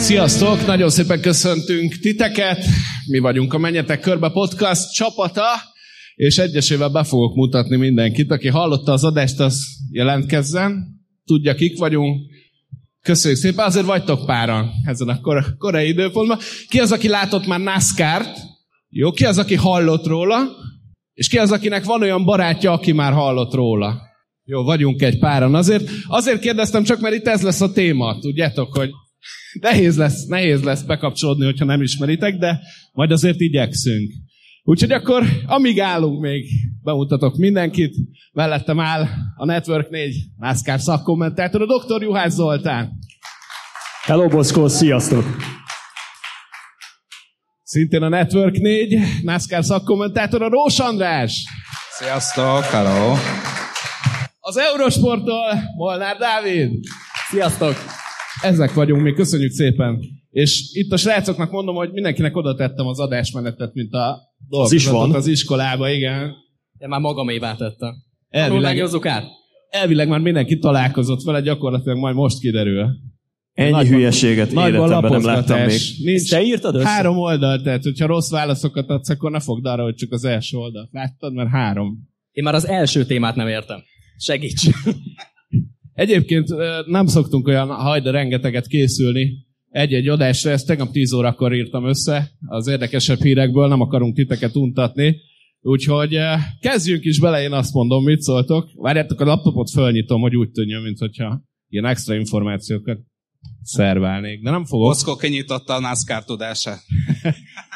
Sziasztok! Nagyon szépen köszöntünk titeket. Mi vagyunk a Menjetek Körbe Podcast csapata, és egyesével be fogok mutatni mindenkit. Aki hallotta az adást, az jelentkezzen. Tudja, kik vagyunk. Köszönjük szépen, azért vagytok páran ezen a kor- korai időpontban. Ki az, aki látott már NASCAR-t? Jó, ki az, aki hallott róla? És ki az, akinek van olyan barátja, aki már hallott róla? Jó, vagyunk egy páran. Azért, azért kérdeztem csak, mert itt ez lesz a téma. Tudjátok, hogy nehéz lesz, nehéz lesz bekapcsolódni, hogyha nem ismeritek, de majd azért igyekszünk. Úgyhogy akkor, amíg állunk még, bemutatok mindenkit. Mellettem áll a Network 4 NASCAR szakkommentátor, a dr. Juhász Zoltán. Hello, Boszkó, sziasztok! Szintén a Network 4 NASCAR szakkommentátor, a Rós András. Sziasztok, hello! Az Eurosporttól Molnár Dávid. Sziasztok! Ezek vagyunk mi, köszönjük szépen. És itt a srácoknak mondom, hogy mindenkinek oda tettem az adásmenetet, mint a Az is van. az iskolába, igen. Én már magamévá tettem. Elvileg, át? elvileg már mindenki találkozott vele, gyakorlatilag majd most kiderül. Ennyi Nagyban- hülyeséget Nagyban életemben nem láttam még. Nincs te írtad össze? három oldal, tehát hogyha rossz válaszokat adsz, akkor ne fogd arra, hogy csak az első oldalt láttad, mert három. Én már az első témát nem értem. Segíts! Egyébként nem szoktunk olyan hajda rengeteget készülni egy-egy adásra, ezt tegnap 10 órakor írtam össze az érdekesebb hírekből, nem akarunk titeket untatni. Úgyhogy kezdjünk is bele, én azt mondom, mit szóltok. Várjátok, a laptopot fölnyitom, hogy úgy tűnjön, mintha ilyen extra információkat szerválnék. De nem fogok. Oszkó kinyitotta a NASCAR tudását.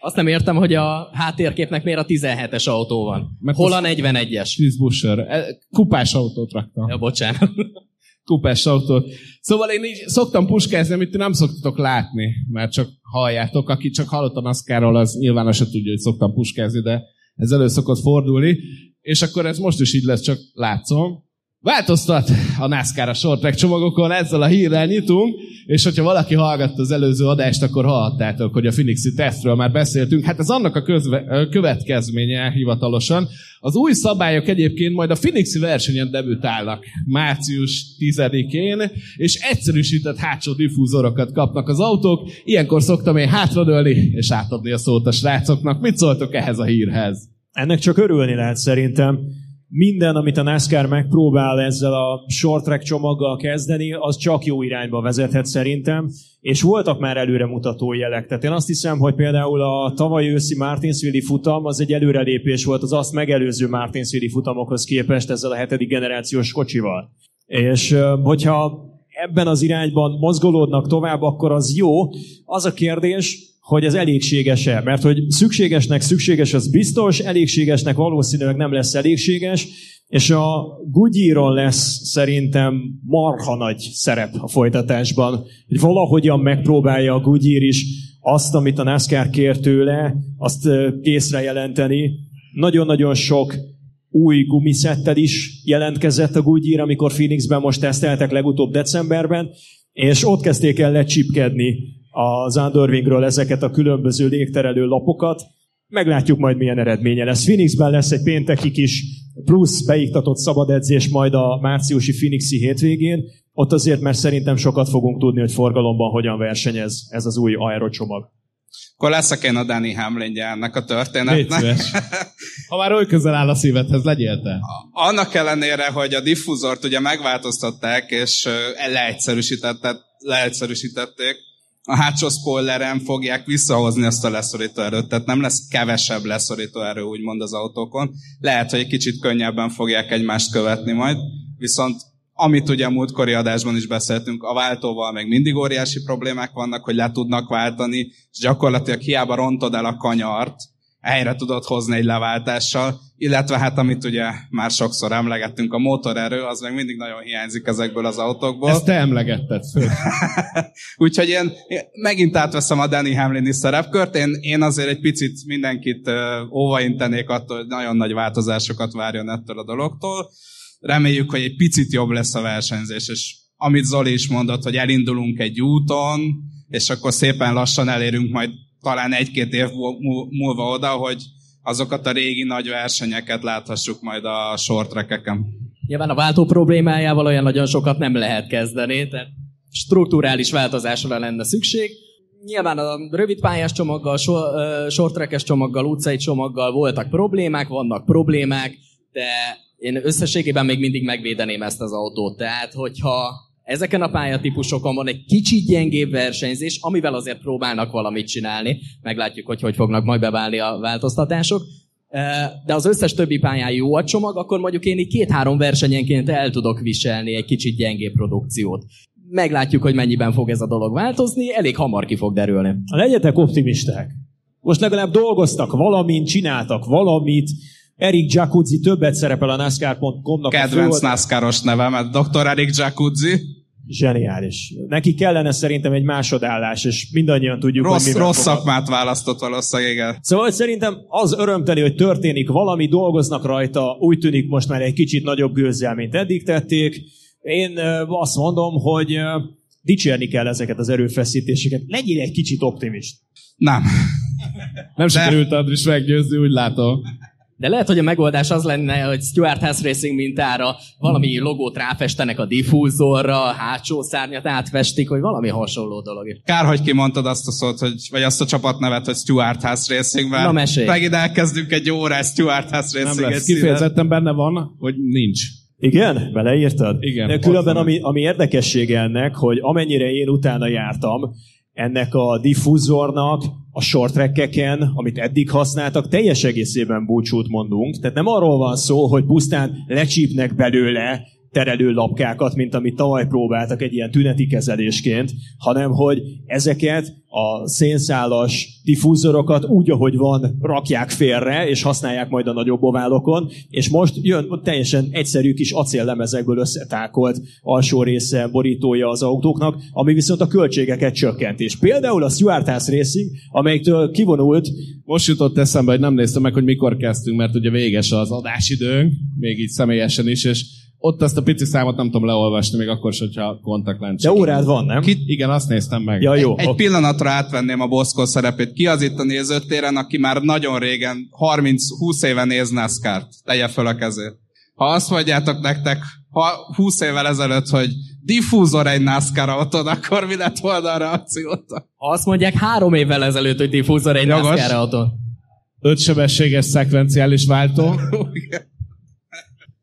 Azt nem értem, hogy a háttérképnek miért a 17-es autó van. Mert Hol a 41-es? Chris Busher. E, Kupás autót raktam. Ja, bocsánat. kupás autót. Szóval én így szoktam puskázni, amit ti nem szoktatok látni, mert csak halljátok. Aki csak hallott a NASCAR-ról, az nyilván se tudja, hogy szoktam puskázni, de ez elő szokott fordulni. És akkor ez most is így lesz, csak látszom. Változtat a NASCAR a short track csomagokon, ezzel a hírrel nyitunk, és hogyha valaki hallgatta az előző adást, akkor hallhattátok, hogy a Phoenixi tesztről már beszéltünk. Hát ez annak a közve, következménye hivatalosan. Az új szabályok egyébként majd a Phoenixi versenyen debütálnak március 10-én, és egyszerűsített hátsó diffúzorokat kapnak az autók. Ilyenkor szoktam én hátradőlni, és átadni a szót a srácoknak. Mit szóltok ehhez a hírhez? Ennek csak örülni lehet szerintem. Minden, amit a NASCAR megpróbál ezzel a short track csomaggal kezdeni, az csak jó irányba vezethet szerintem, és voltak már előremutató jelek. Tehát én azt hiszem, hogy például a tavaly őszi Martinsville futam az egy előrelépés volt az azt megelőző Martinsville futamokhoz képest ezzel a hetedik generációs kocsival. És hogyha ebben az irányban mozgolódnak tovább, akkor az jó. Az a kérdés, hogy ez elégséges-e. Mert hogy szükségesnek szükséges, az biztos, elégségesnek valószínűleg nem lesz elégséges, és a Goodyearon lesz szerintem marha nagy szerep a folytatásban, hogy valahogyan megpróbálja a Goodyear is azt, amit a NASCAR kér tőle, azt készre jelenteni. Nagyon-nagyon sok új gumiszettel is jelentkezett a Goodyear, amikor Phoenixben most teszteltek legutóbb decemberben, és ott kezdték el lecsipkedni az Underwingről ezeket a különböző légterelő lapokat. Meglátjuk majd milyen eredménye lesz. Phoenixben lesz egy pénteki kis plusz beiktatott szabad edzés majd a márciusi Phoenixi hétvégén. Ott azért, mert szerintem sokat fogunk tudni, hogy forgalomban hogyan versenyez ez az új aerocsomag. Akkor leszek én a Danny hamlin ennek a történetnek. Ha már oly közel áll a szívedhez, legyél te. Annak ellenére, hogy a diffúzort ugye megváltoztatták, és ö, leegyszerűsítettet- leegyszerűsítették, a hátsó spoileren fogják visszahozni azt a leszorító erőt, tehát nem lesz kevesebb leszorító erő, úgymond az autókon. Lehet, hogy egy kicsit könnyebben fogják egymást követni majd, viszont amit ugye a múltkori adásban is beszéltünk, a váltóval még mindig óriási problémák vannak, hogy le tudnak váltani, és gyakorlatilag hiába rontod el a kanyart, helyre tudod hozni egy leváltással, illetve hát amit ugye már sokszor emlegettünk, a motorerő, az meg mindig nagyon hiányzik ezekből az autókból. Ezt te emlegetted fő. Úgyhogy én én megint átveszem a Danny Hamlin szerepkört. Én, én azért egy picit mindenkit óvaintenék attól, hogy nagyon nagy változásokat várjon ettől a dologtól. Reméljük, hogy egy picit jobb lesz a versenyzés, és amit Zoli is mondott, hogy elindulunk egy úton, és akkor szépen lassan elérünk majd talán egy-két év mú- múlva oda, hogy azokat a régi nagy versenyeket láthassuk majd a short trackeken. Nyilván a váltó problémájával olyan nagyon sokat nem lehet kezdeni, tehát strukturális változásra lenne szükség. Nyilván a rövid pályás csomaggal, short trackes csomaggal, utcai csomaggal voltak problémák, vannak problémák, de én összességében még mindig megvédeném ezt az autót. Tehát, hogyha ezeken a pályatípusokon van egy kicsit gyengébb versenyzés, amivel azért próbálnak valamit csinálni. Meglátjuk, hogy hogy fognak majd beválni a változtatások. De az összes többi pályán jó a csomag, akkor mondjuk én így két-három versenyenként el tudok viselni egy kicsit gyengébb produkciót. Meglátjuk, hogy mennyiben fog ez a dolog változni, elég hamar ki fog derülni. Legyetek optimisták. Most legalább dolgoztak valamint, csináltak valamit, Erik Jacuzzi többet szerepel a NASCAR.com-nak. Kedvenc NASCAR-os nevem, Dr. Erik Jacuzzi. Zseniális. Neki kellene szerintem egy másodállás, és mindannyian tudjuk, rossz, hogy Rossz fogad. szakmát választott valószínűleg, igen. Szóval szerintem az örömteli, hogy történik valami, dolgoznak rajta, úgy tűnik most már egy kicsit nagyobb gőzzel, mint eddig tették. Én azt mondom, hogy dicsérni kell ezeket az erőfeszítéseket. Legyél egy kicsit optimist. Nem. Nem sikerült Andris meggyőzni, úgy látom. De lehet, hogy a megoldás az lenne, hogy Stuart House Racing mintára valami logót ráfestenek a diffúzorra, a hátsó szárnyat átfestik, vagy valami hasonló dolog. Kár, hogy kimondtad azt a szót, hogy, vagy azt a csapatnevet, hogy Stuart House Racing, mert Na, mesélj. megint elkezdünk egy órás Stuart House Racing. Nem lesz. Kifejezetten benne van, hogy nincs. Igen? Beleírtad? Igen. De különben ami, ami érdekessége ennek, hogy amennyire én utána jártam, ennek a diffúzornak a short trackeken, amit eddig használtak, teljes egészében búcsút mondunk. Tehát nem arról van szó, hogy pusztán lecsípnek belőle terelő lapkákat, mint amit tavaly próbáltak egy ilyen tüneti kezelésként, hanem hogy ezeket a szénszálas diffúzorokat úgy, ahogy van, rakják félre, és használják majd a nagyobb oválokon, és most jön teljesen egyszerű kis acéllemezekből összetákolt alsó része borítója az autóknak, ami viszont a költségeket csökkent. És például a Stuart House Racing, amelyiktől kivonult... Most jutott eszembe, hogy nem néztem meg, hogy mikor kezdtünk, mert ugye véges az adásidőnk, még így személyesen is, és ott azt a pici számot nem tudom leolvasni, még akkor is, hogyha kontaktlánc. De órád van, nem? Ki... Igen, azt néztem meg. Ja, jó. Egy, egy pillanatra átvenném a Boszkó szerepét. Ki az itt a nézőtéren, aki már nagyon régen, 30-20 éve néz NASCAR-t? Tegye föl a kezét. Ha azt mondjátok nektek ha 20 évvel ezelőtt, hogy diffúzor egy NASCAR autón, akkor mi lett volna a reakciót? Ha azt mondják három évvel ezelőtt, hogy diffúzor egy Jogos. NASCAR autón. Ötsebességes szekvenciális váltó.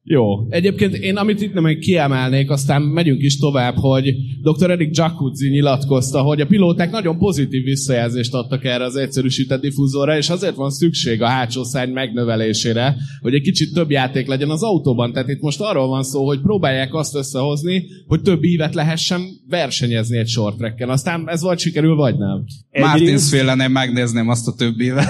Jó. Egyébként én amit itt nem kiemelnék, aztán megyünk is tovább, hogy dr. Erik Jacuzzi nyilatkozta, hogy a pilóták nagyon pozitív visszajelzést adtak erre az egyszerűsített diffúzorra, és azért van szükség a hátsó szárny megnövelésére, hogy egy kicsit több játék legyen az autóban. Tehát itt most arról van szó, hogy próbálják azt összehozni, hogy több ívet lehessen versenyezni egy short tracken. Aztán ez vagy sikerül, vagy nem. Martins féle nem megnézném azt a több évet.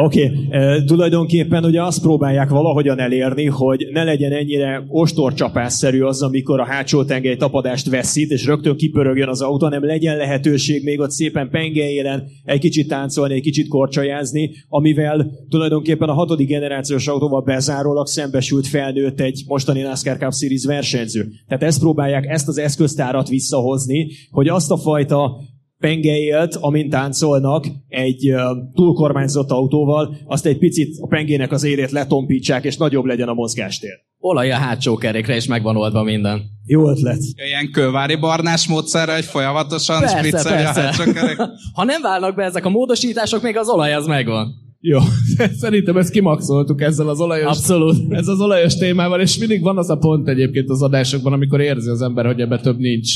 Oké, okay. e, tulajdonképpen ugye azt próbálják valahogyan elérni, hogy ne legyen ennyire ostorcsapásszerű az, amikor a hátsó tengely tapadást veszít, és rögtön kipörögjön az autó, hanem legyen lehetőség még ott szépen pengelyélen egy kicsit táncolni, egy kicsit korcsajázni, amivel tulajdonképpen a hatodik generációs autóval bezárólag szembesült felnőtt egy mostani NASCAR Cup Series versenyző. Tehát ezt próbálják, ezt az eszköztárat visszahozni, hogy azt a fajta pengeilt, amint táncolnak egy túlkormányzott autóval, azt egy picit a pengének az érét letompítsák, és nagyobb legyen a mozgástér. Olaj a hátsó kerékre, és megvan oldva minden. Jó ötlet. Ilyen kővári barnás módszerre, hogy folyamatosan persze, persze. a hátsó kerék. ha nem válnak be ezek a módosítások, még az olaj az megvan. Jó, szerintem ezt kimaxoltuk ezzel az olajos, Abszolút. Ez az olajos témával, és mindig van az a pont egyébként az adásokban, amikor érzi az ember, hogy ebbe több nincs.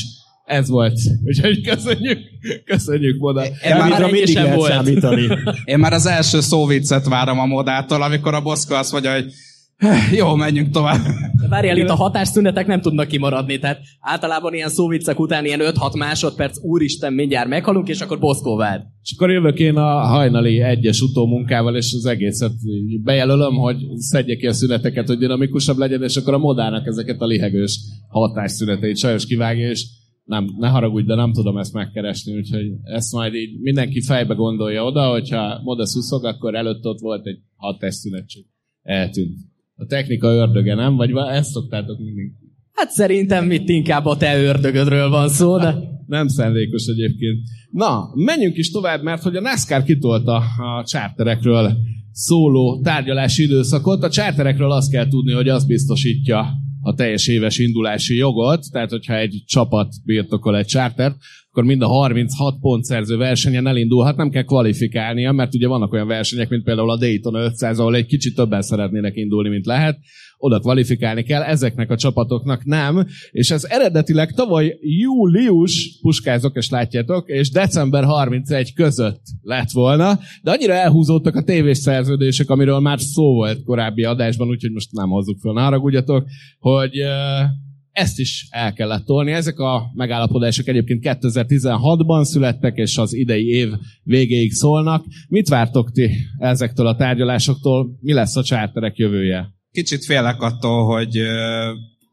Ez volt. Úgyhogy köszönjük, köszönjük Moda. Én már mindig lehet volt. számítani. Én már az első szóviccet várom a Modától, amikor a Boszka azt mondja, hogy jó, menjünk tovább. De várjál, itt a hatásszünetek nem tudnak kimaradni, tehát általában ilyen szóviccek után ilyen 5-6 másodperc, úristen, mindjárt meghalunk, és akkor Boszkó vár. És akkor jövök én a hajnali egyes utómunkával, és az egészet bejelölöm, hogy szedje ki a szüneteket, hogy dinamikusabb legyen, és akkor a modának ezeket a lihegős hatásszüneteit sajnos kivágja, és nem, ne haragudj, de nem tudom ezt megkeresni, úgyhogy ezt majd így mindenki fejbe gondolja oda, hogyha moda szuszog, akkor előtt ott volt egy hat testszünet, csak eltűnt. A technika ördöge, nem? Vagy ezt szoktátok mindig? Hát szerintem itt inkább a te ördögödről van szó, de... Nem szándékos egyébként. Na, menjünk is tovább, mert hogy a NASCAR kitolta a charterekről szóló tárgyalási időszakot. A charterekről azt kell tudni, hogy az biztosítja a teljes éves indulási jogot, tehát hogyha egy csapat birtokol egy chartert, akkor mind a 36 pontszerző versenyen elindulhat, nem kell kvalifikálnia, mert ugye vannak olyan versenyek, mint például a Dayton 500, ahol egy kicsit többen szeretnének indulni, mint lehet, oda kvalifikálni kell, ezeknek a csapatoknak nem, és ez eredetileg tavaly július, puskázok és látjátok, és december 31 között lett volna, de annyira elhúzódtak a tévés szerződések, amiről már szó volt korábbi adásban, úgyhogy most nem hozzuk fel, ne haragudjatok, hogy ezt is el kellett tolni. Ezek a megállapodások egyébként 2016-ban születtek, és az idei év végéig szólnak. Mit vártok ti ezektől a tárgyalásoktól? Mi lesz a csárterek jövője? Kicsit félek attól, hogy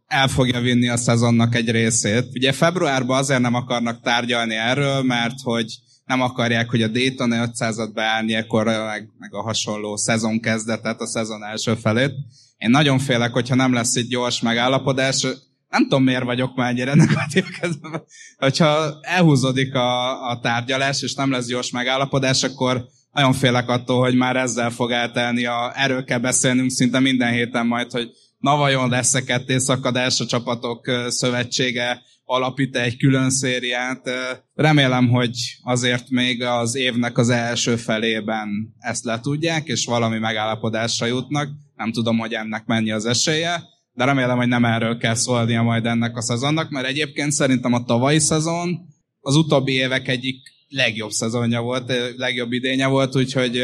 el fogja vinni a szezonnak egy részét. Ugye februárban azért nem akarnak tárgyalni erről, mert hogy nem akarják, hogy a Dayton 500-at beállni, akkor meg, meg a hasonló szezon kezdetet, a szezon első felét. Én nagyon félek, hogyha nem lesz egy gyors megállapodás, nem tudom, miért vagyok már ennyire negatív kezdve. Hogyha elhúzódik a, a tárgyalás, és nem lesz gyors megállapodás, akkor nagyon félek attól, hogy már ezzel fog eltelni. A, erről kell beszélnünk szinte minden héten majd, hogy na vajon lesz-e kettészakadás a csapatok szövetsége, alapít egy külön szériát. Remélem, hogy azért még az évnek az első felében ezt letudják, és valami megállapodásra jutnak. Nem tudom, hogy ennek mennyi az esélye de remélem, hogy nem erről kell szólnia majd ennek a szezonnak, mert egyébként szerintem a tavalyi szezon az utóbbi évek egyik legjobb szezonja volt, legjobb idénye volt, úgyhogy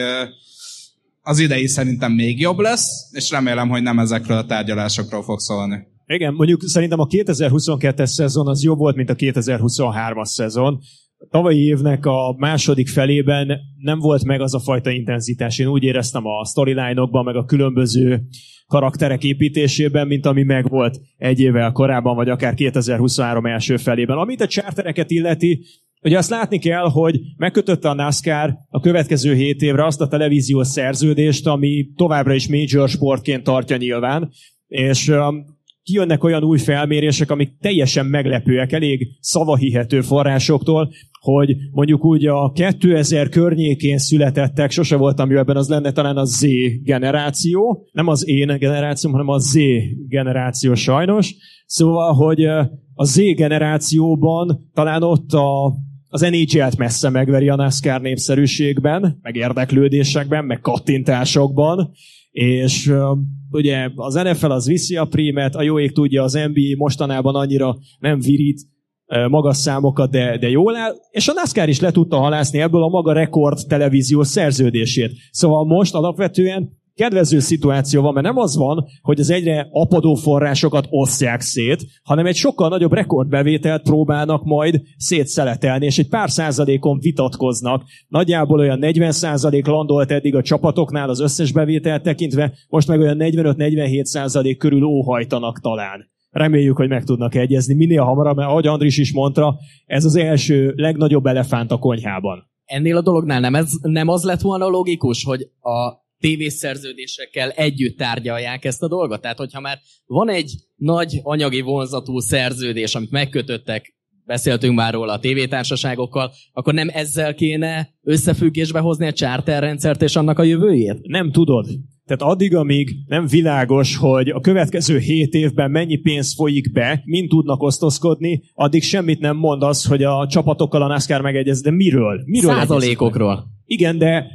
az idei szerintem még jobb lesz, és remélem, hogy nem ezekről a tárgyalásokról fog szólni. Igen, mondjuk szerintem a 2022-es szezon az jobb volt, mint a 2023-as szezon. Tavalyi évnek a második felében nem volt meg az a fajta intenzitás. Én úgy éreztem a storyline-okban, meg a különböző karakterek építésében, mint ami megvolt egy évvel korábban, vagy akár 2023 első felében. Amit a chartereket illeti, Ugye azt látni kell, hogy megkötötte a NASCAR a következő 7 évre azt a televíziós szerződést, ami továbbra is major sportként tartja nyilván, és um, kijönnek olyan új felmérések, amik teljesen meglepőek, elég szavahihető forrásoktól, hogy mondjuk úgy a 2000 környékén születettek, sose voltam jó ebben, az lenne talán a Z generáció, nem az én generációm, hanem a Z generáció sajnos. Szóval, hogy a Z generációban talán ott a, az NHL-t messze megveri a NASCAR népszerűségben, meg érdeklődésekben, meg kattintásokban, és ugye az NFL az viszi a prímet, a jó ég tudja, az NBA mostanában annyira nem virít magas számokat, de, de jól áll, és a NASCAR is le tudta halászni ebből a maga rekord televíziós szerződését. Szóval most alapvetően kedvező szituáció van, mert nem az van, hogy az egyre apadó forrásokat osztják szét, hanem egy sokkal nagyobb rekordbevételt próbálnak majd szétszeletelni, és egy pár százalékon vitatkoznak. Nagyjából olyan 40 százalék landolt eddig a csapatoknál az összes bevételt tekintve, most meg olyan 45-47 százalék körül óhajtanak talán. Reméljük, hogy meg tudnak egyezni minél hamarabb, mert ahogy Andris is mondta, ez az első legnagyobb elefánt a konyhában. Ennél a dolognál nem, ez, nem az lett volna logikus, hogy a tévészerződésekkel együtt tárgyalják ezt a dolgot. Tehát, hogyha már van egy nagy anyagi vonzatú szerződés, amit megkötöttek, beszéltünk már róla a tévétársaságokkal, akkor nem ezzel kéne összefüggésbe hozni a charterrendszert és annak a jövőjét? Nem tudod. Tehát addig, amíg nem világos, hogy a következő hét évben mennyi pénz folyik be, mind tudnak osztozkodni, addig semmit nem mondasz, hogy a csapatokkal a NASCAR megegyez, de miről? miről Százalékokról. Igen, de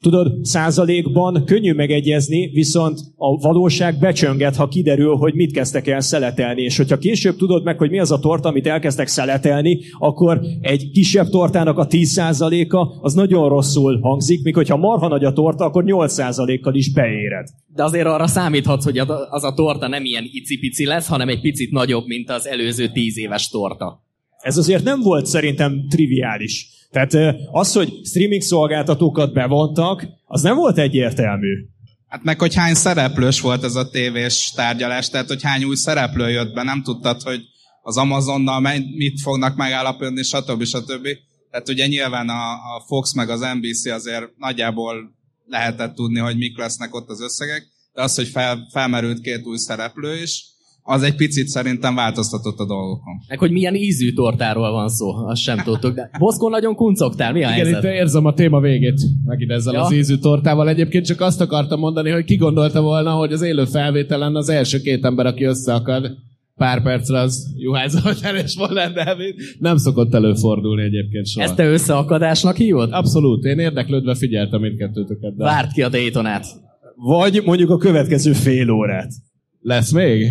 Tudod, százalékban könnyű megegyezni, viszont a valóság becsönget, ha kiderül, hogy mit kezdtek el szeletelni. És hogyha később tudod meg, hogy mi az a torta, amit elkezdtek szeletelni, akkor egy kisebb tortának a 10 százaléka az nagyon rosszul hangzik, míg hogyha marha nagy a torta, akkor 8 százalékkal is beéred. De azért arra számíthatsz, hogy az a torta nem ilyen icipici lesz, hanem egy picit nagyobb, mint az előző 10 éves torta. Ez azért nem volt szerintem triviális. Tehát az, hogy streaming szolgáltatókat bevontak, az nem volt egyértelmű. Hát meg, hogy hány szereplős volt ez a tévés tárgyalás, tehát hogy hány új szereplő jött be, nem tudtad, hogy az Amazonnal mit fognak megállapodni, stb. stb. Tehát ugye nyilván a, a Fox meg az NBC azért nagyjából lehetett tudni, hogy mik lesznek ott az összegek, de az, hogy fel, felmerült két új szereplő is, az egy picit szerintem változtatott a dolgokon. Meg hogy milyen ízű tortáról van szó, azt sem tudtuk. De Boszkó nagyon kuncogtál, mi a Igen, helyzet? itt érzem a téma végét. Megint ezzel Ja. az ízű tortával. Egyébként csak azt akartam mondani, hogy ki gondolta volna, hogy az élő felvételen az első két ember, aki összeakad pár percre, az Juhány Zoltán és Molnár Dávid. Nem szokott előfordulni egyébként soha. Ezt te összeakadásnak hívod? Abszolút. Én érdeklődve figyeltem mindkettőtöket. De... Várt ki a Daytonát. Vagy mondjuk a következő fél órát. Lesz még?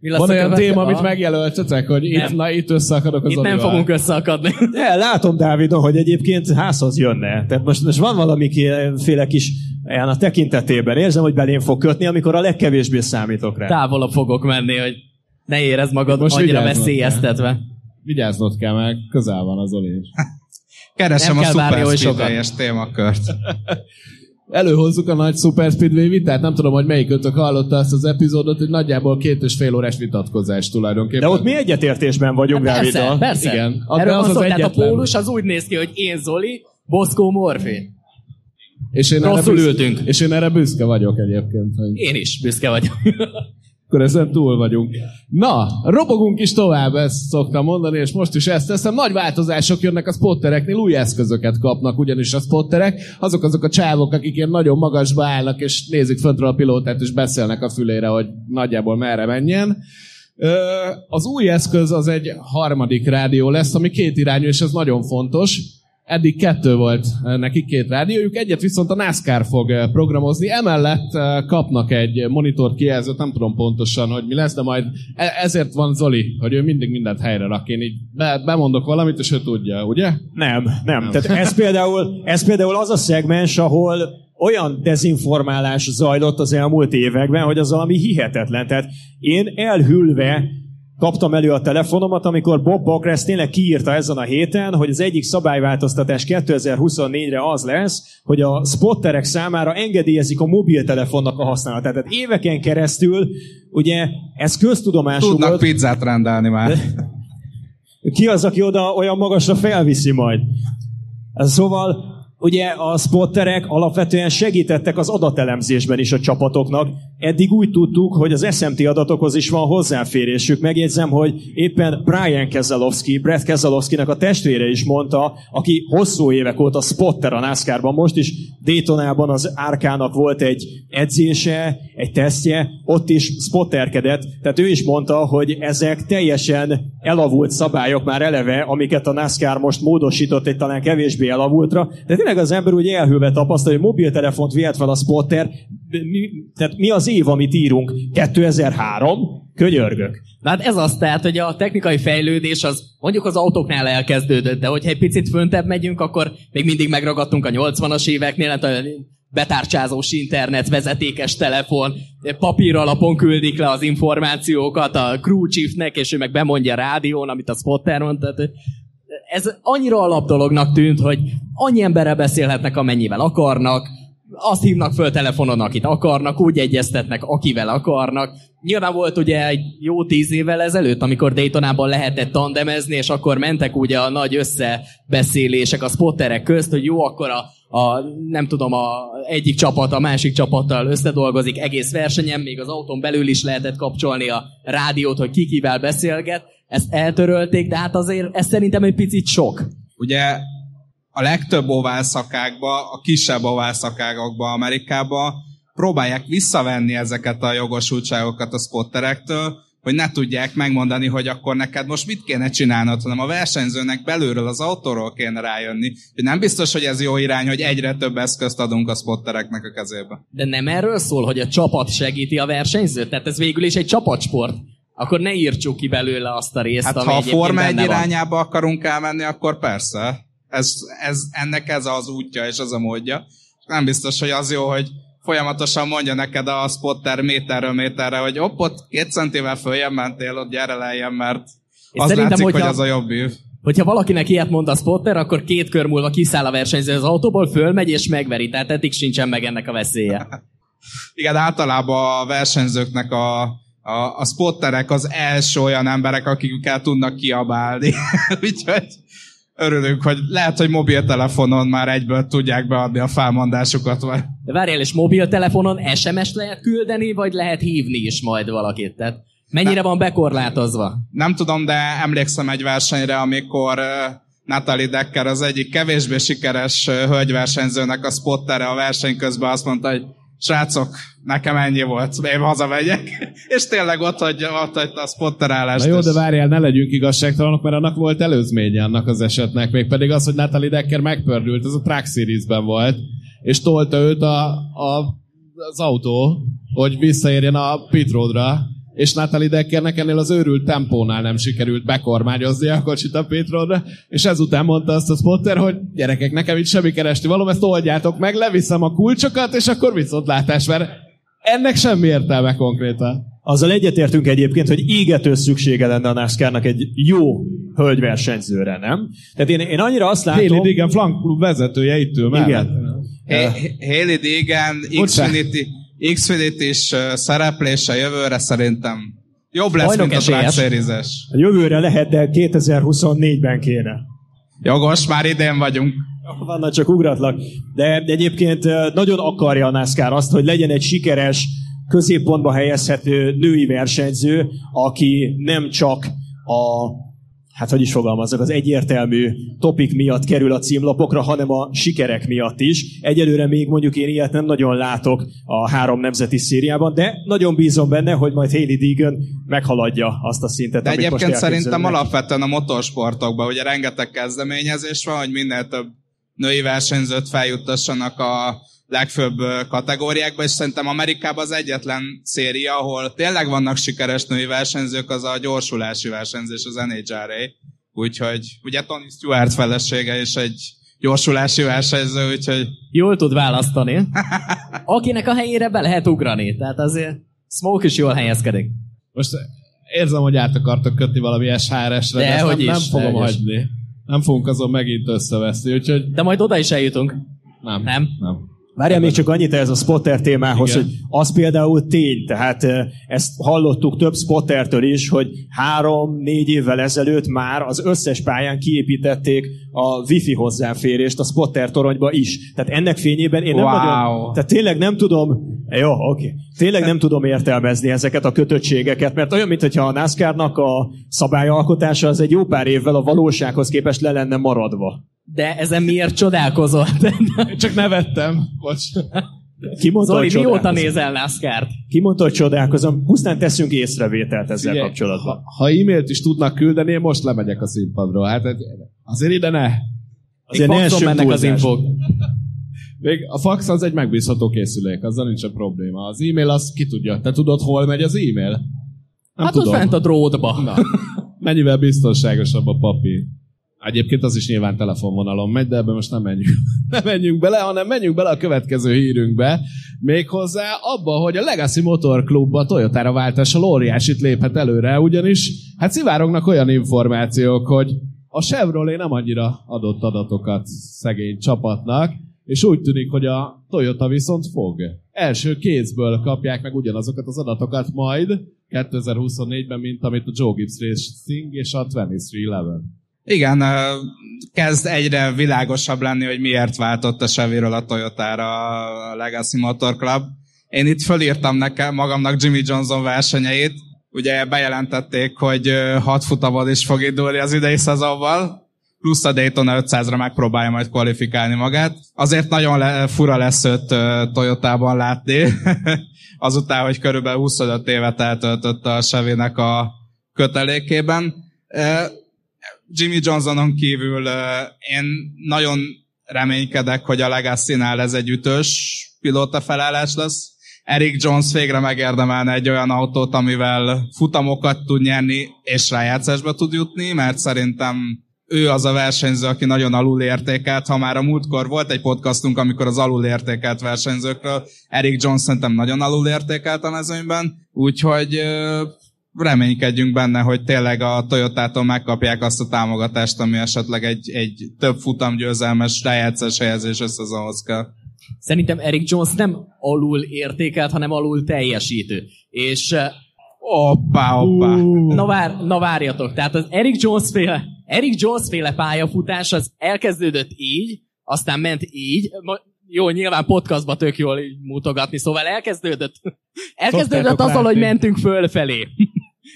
Van olyan téma, amit megjelöltetek, hogy itt, Nem. na, itt összeakadok az Itt nem fogunk összeakadni. De látom, Dávidon, hogy egyébként házhoz jönne. Tehát most, most van valamiféle kis olyan a tekintetében. Érzem, hogy belém fog kötni, amikor a legkevésbé számítok rá. Távolabb fogok menni, hogy ne érezd magad Most annyira veszélyeztetve. Vigyáznod kell, mert közel van az Zoli is. Keresem Nem a kell. Speedway-es témakört. Előhozzuk a nagy Super Speedway vitát, nem tudom, hogy melyikötök hallotta ezt az epizódot, hogy nagyjából két és fél órás vitatkozás tulajdonképpen. De ott mi egyetértésben vagyunk Persze, Dáviddal. persze. Igen. Az- Erről az az tehát a egyetlen. pólus az úgy néz ki, hogy én Zoli, Boszkó Morfi. És én Rosszul erre ültünk. És én erre büszke vagyok egyébként. Hogy Én is büszke vagyok. akkor ezen túl vagyunk. Na, robogunk is tovább, ezt szoktam mondani, és most is ezt teszem. Nagy változások jönnek a spottereknél, új eszközöket kapnak ugyanis a spotterek. Azok azok a csávok, akik ilyen nagyon magasba állnak, és nézik föntről a pilótát, és beszélnek a fülére, hogy nagyjából merre menjen. Az új eszköz az egy harmadik rádió lesz, ami két irányú, és ez nagyon fontos. Eddig kettő volt eh, nekik két rádiójuk, egyet viszont a NASCAR fog eh, programozni, emellett eh, kapnak egy monitor kijelzőt, nem tudom pontosan, hogy mi lesz, de majd e- ezért van Zoli, hogy ő mindig mindent helyre rak. Én így be- bemondok valamit, és ő tudja, ugye? Nem, nem. Tehát ez például, ez például az a szegmens, ahol olyan dezinformálás zajlott az elmúlt években, hogy az valami hihetetlen. Tehát én elhűlve kaptam elő a telefonomat, amikor Bob Bockress tényleg kiírta ezen a héten, hogy az egyik szabályváltoztatás 2024-re az lesz, hogy a spotterek számára engedélyezik a mobiltelefonnak a használatát. Tehát éveken keresztül, ugye ez köztudomású Tudnak volt. pizzát rendelni már. Ki az, aki oda olyan magasra felviszi majd? Szóval ugye a spotterek alapvetően segítettek az adatelemzésben is a csapatoknak. Eddig úgy tudtuk, hogy az SMT adatokhoz is van hozzáférésük. Megjegyzem, hogy éppen Brian Keselowski, Brett Keselowskinek a testvére is mondta, aki hosszú évek óta spotter a NASCAR-ban, most is Daytonában az Árkának volt egy edzése, egy tesztje, ott is spotterkedett, tehát ő is mondta, hogy ezek teljesen elavult szabályok már eleve, amiket a NASCAR most módosított egy talán kevésbé elavultra. De tényleg az ember úgy elhőve tapasztalja, hogy mobiltelefont vihet fel a spotter, mi, tehát mi az év, amit írunk? 2003? Könyörgök. Na hát ez az, tehát, hogy a technikai fejlődés az mondjuk az autóknál elkezdődött, de hogyha egy picit föntebb megyünk, akkor még mindig megragadtunk a 80-as éveknél, hát betárcsázós internet, vezetékes telefon, papír alapon küldik le az információkat a crew chiefnek, és ő meg bemondja a rádión, amit a spotter mond. Tehát ez annyira alapdolognak tűnt, hogy annyi emberrel beszélhetnek, amennyivel akarnak, azt hívnak föl telefonon, akit akarnak, úgy egyeztetnek, akivel akarnak. Nyilván volt ugye egy jó tíz évvel ezelőtt, amikor Daytonában lehetett tandemezni, és akkor mentek ugye a nagy összebeszélések a spotterek közt, hogy jó, akkor a, a nem tudom, a egyik csapat a másik csapattal összedolgozik egész versenyen, még az autón belül is lehetett kapcsolni a rádiót, hogy ki kivel beszélget. Ezt eltörölték, de hát azért ez szerintem egy picit sok. Ugye a legtöbb oválszakákba, a kisebb oválszakágokba Amerikába próbálják visszavenni ezeket a jogosultságokat a spotterektől, hogy ne tudják megmondani, hogy akkor neked most mit kéne csinálnod, hanem a versenyzőnek belülről az autóról kéne rájönni. Hogy nem biztos, hogy ez jó irány, hogy egyre több eszközt adunk a spottereknek a kezébe. De nem erről szól, hogy a csapat segíti a versenyzőt? Tehát ez végül is egy csapatsport. Akkor ne írtsuk ki belőle azt a részt, Hát ami ha a Forma egy benne van. irányába akarunk elmenni, akkor persze. Ez, ez, ennek ez az útja és az a módja. Nem biztos, hogy az jó, hogy folyamatosan mondja neked a spotter méterről méterre, hogy hopp, ott két centivel följebb mentél, ott gyere lejjen, mert Én az látszik, hogyha- hogy az a jobb ív. Hogyha valakinek ilyet mond a spotter, akkor két kör múlva kiszáll a versenyző az autóból, fölmegy és megveri. Tehát eddig sincsen meg ennek a veszélye. Igen, általában a versenyzőknek a, a, a spotterek az első olyan emberek, akikkel tudnak kiabálni. Úgyhogy örülünk, hogy lehet, hogy mobiltelefonon már egyből tudják beadni a felmondásukat. Vagy. De várjál, és mobiltelefonon SMS lehet küldeni, vagy lehet hívni is majd valakit? Tehát Mennyire van bekorlátozva? Nem tudom, de emlékszem egy versenyre, amikor Natalie Decker az egyik kevésbé sikeres hölgyversenyzőnek a spottere a verseny közben azt mondta, hogy srácok, nekem ennyi volt, én hazamegyek. És tényleg ott hagyja, ott hagyta a spotterállást. Na jó, de várjál, ne legyünk igazságtalanok, mert annak volt előzménye annak az esetnek, még pedig az, hogy Natalie Decker megpördült, ez a Track Series-ben volt, és tolta őt a, a, az autó, hogy visszaérjen a pit roadra, és Natalie Deckernek ennél az őrült tempónál nem sikerült bekormányozni a kocsit a Pétronra, és ezután mondta azt a spotter, hogy gyerekek, nekem itt semmi keresni való, ezt oldjátok meg, leviszem a kulcsokat, és akkor viszontlátás, mert ennek semmi értelme konkrétan. Azzal egyetértünk egyébként, hogy égető szüksége lenne a NASCAR-nak egy jó hölgyversenyzőre, nem? Tehát én, én annyira azt látom... Haley Deegan Flank Club vezetője itt ül Igen. Haley Deegan, Xfinity, Xfinity is szereplése jövőre szerintem jobb lesz, Bajnok mint a Track esélyes. Series-es. A jövőre lehet, de 2024-ben kéne. Jogos, már idén vagyunk. Vannak csak ugratlak. De egyébként nagyon akarja a NASCAR azt, hogy legyen egy sikeres, középpontba helyezhető női versenyző, aki nem csak a hát hogy is fogalmazzak, az egyértelmű topik miatt kerül a címlapokra, hanem a sikerek miatt is. Egyelőre még mondjuk én ilyet nem nagyon látok a három nemzeti szériában, de nagyon bízom benne, hogy majd Haley Deegan meghaladja azt a szintet, De amit most egyébként szerintem elképzelnek. alapvetően a motorsportokban ugye rengeteg kezdeményezés van, hogy minél több női versenyzőt feljuttassanak a legfőbb ö, kategóriákba, és szerintem Amerikában az egyetlen széria, ahol tényleg vannak sikeres női versenyzők, az a gyorsulási versenyzés, az NHRA. Úgyhogy ugye Tony Stewart felesége is egy gyorsulási versenyző, úgyhogy Jól tud választani. Akinek a helyére be lehet ugrani. Tehát azért Smoke is jól helyezkedik. Most érzem, hogy át akartok kötni valami SHRS-re, de, De, hogy nem, nem is, fogom de, is. hagyni. Nem fogunk azon megint összeveszni, úgyhogy De majd oda is eljutunk. nem. Nem? nem. Várjál még csak annyit ez a spotter témához, Igen. hogy az például tény, tehát eh, ezt hallottuk több spottertől is, hogy három-négy évvel ezelőtt már az összes pályán kiépítették a wifi hozzáférést a spotter toronyba is. Tehát ennek fényében én nem Wow. nagyon... Tehát tényleg nem tudom... Jó, oké. Tényleg nem tudom értelmezni ezeket a kötöttségeket, mert olyan, mintha a NASCAR-nak a szabályalkotása az egy jó pár évvel a valósághoz képest le lenne maradva. De ezen miért csodálkozol? Csak nevettem. Bocs. Ki mondta, Zoli, hogy mióta csodálkozom? nézel NASCAR-t? Ki mondta, hogy csodálkozom? Pusztán teszünk észrevételt ezzel Figyelj, kapcsolatban. Ha, ha e-mailt is tudnak küldeni, én most lemegyek a színpadról. Hát azért ide ne. Faxon essünk mennek az infók. Még a fax az egy megbízható készülék, azzal nincsen probléma. Az e-mail az ki tudja. Te tudod, hol megy az e-mail? Nem Hát ott fent a drótba. Na, mennyivel biztonságosabb a papír. Egyébként az is nyilván telefonvonalon megy, de ebbe most nem menjünk, nem menjünk bele, hanem menjünk bele a következő hírünkbe. Méghozzá abba, hogy a Legacy Motor Club a Toyotára váltással óriásit léphet előre, ugyanis hát szivárognak olyan információk, hogy a Chevrolet nem annyira adott adatokat szegény csapatnak, és úgy tűnik, hogy a Toyota viszont fog. Első kézből kapják meg ugyanazokat az adatokat majd 2024-ben, mint amit a Joe Gibbs Racing és a 2311. Igen, kezd egyre világosabb lenni, hogy miért váltott a Chevy-ről a Toyotára a Legacy Motor Club. Én itt fölírtam nekem magamnak Jimmy Johnson versenyeit. Ugye bejelentették, hogy hat futamon is fog indulni az idei szezonval, plusz a Daytona 500-ra megpróbálja majd kvalifikálni magát. Azért nagyon le, fura lesz őt Toyotában látni, azután, hogy körülbelül 25 évet eltöltött a Chevy-nek a kötelékében. Jimmy Johnsonon kívül én nagyon reménykedek, hogy a Legacy-nál ez egy ütős pilóta felállás lesz. Eric Jones végre megérdemelne egy olyan autót, amivel futamokat tud nyerni, és rájátszásba tud jutni, mert szerintem ő az a versenyző, aki nagyon alul értékelt. Ha már a múltkor volt egy podcastunk, amikor az alul értékelt versenyzőkről, Eric Jones szerintem nagyon alul értékelt a mezőnyben, úgyhogy reménykedjünk benne, hogy tényleg a Toyotától megkapják azt a támogatást, ami esetleg egy, egy több futam győzelmes rájátszás helyezés összezonhoz kell. Szerintem Eric Jones nem alul értékelt, hanem alul teljesítő. És eh, Hoppá, hoppá. na, vár, na várjatok, tehát az Eric Jones féle, Eric Jones féle pályafutás az elkezdődött így, aztán ment így, jó, nyilván podcastba tök jól mutogatni, szóval elkezdődött, elkezdődött Szoktátok azzal, hogy mentünk fölfelé.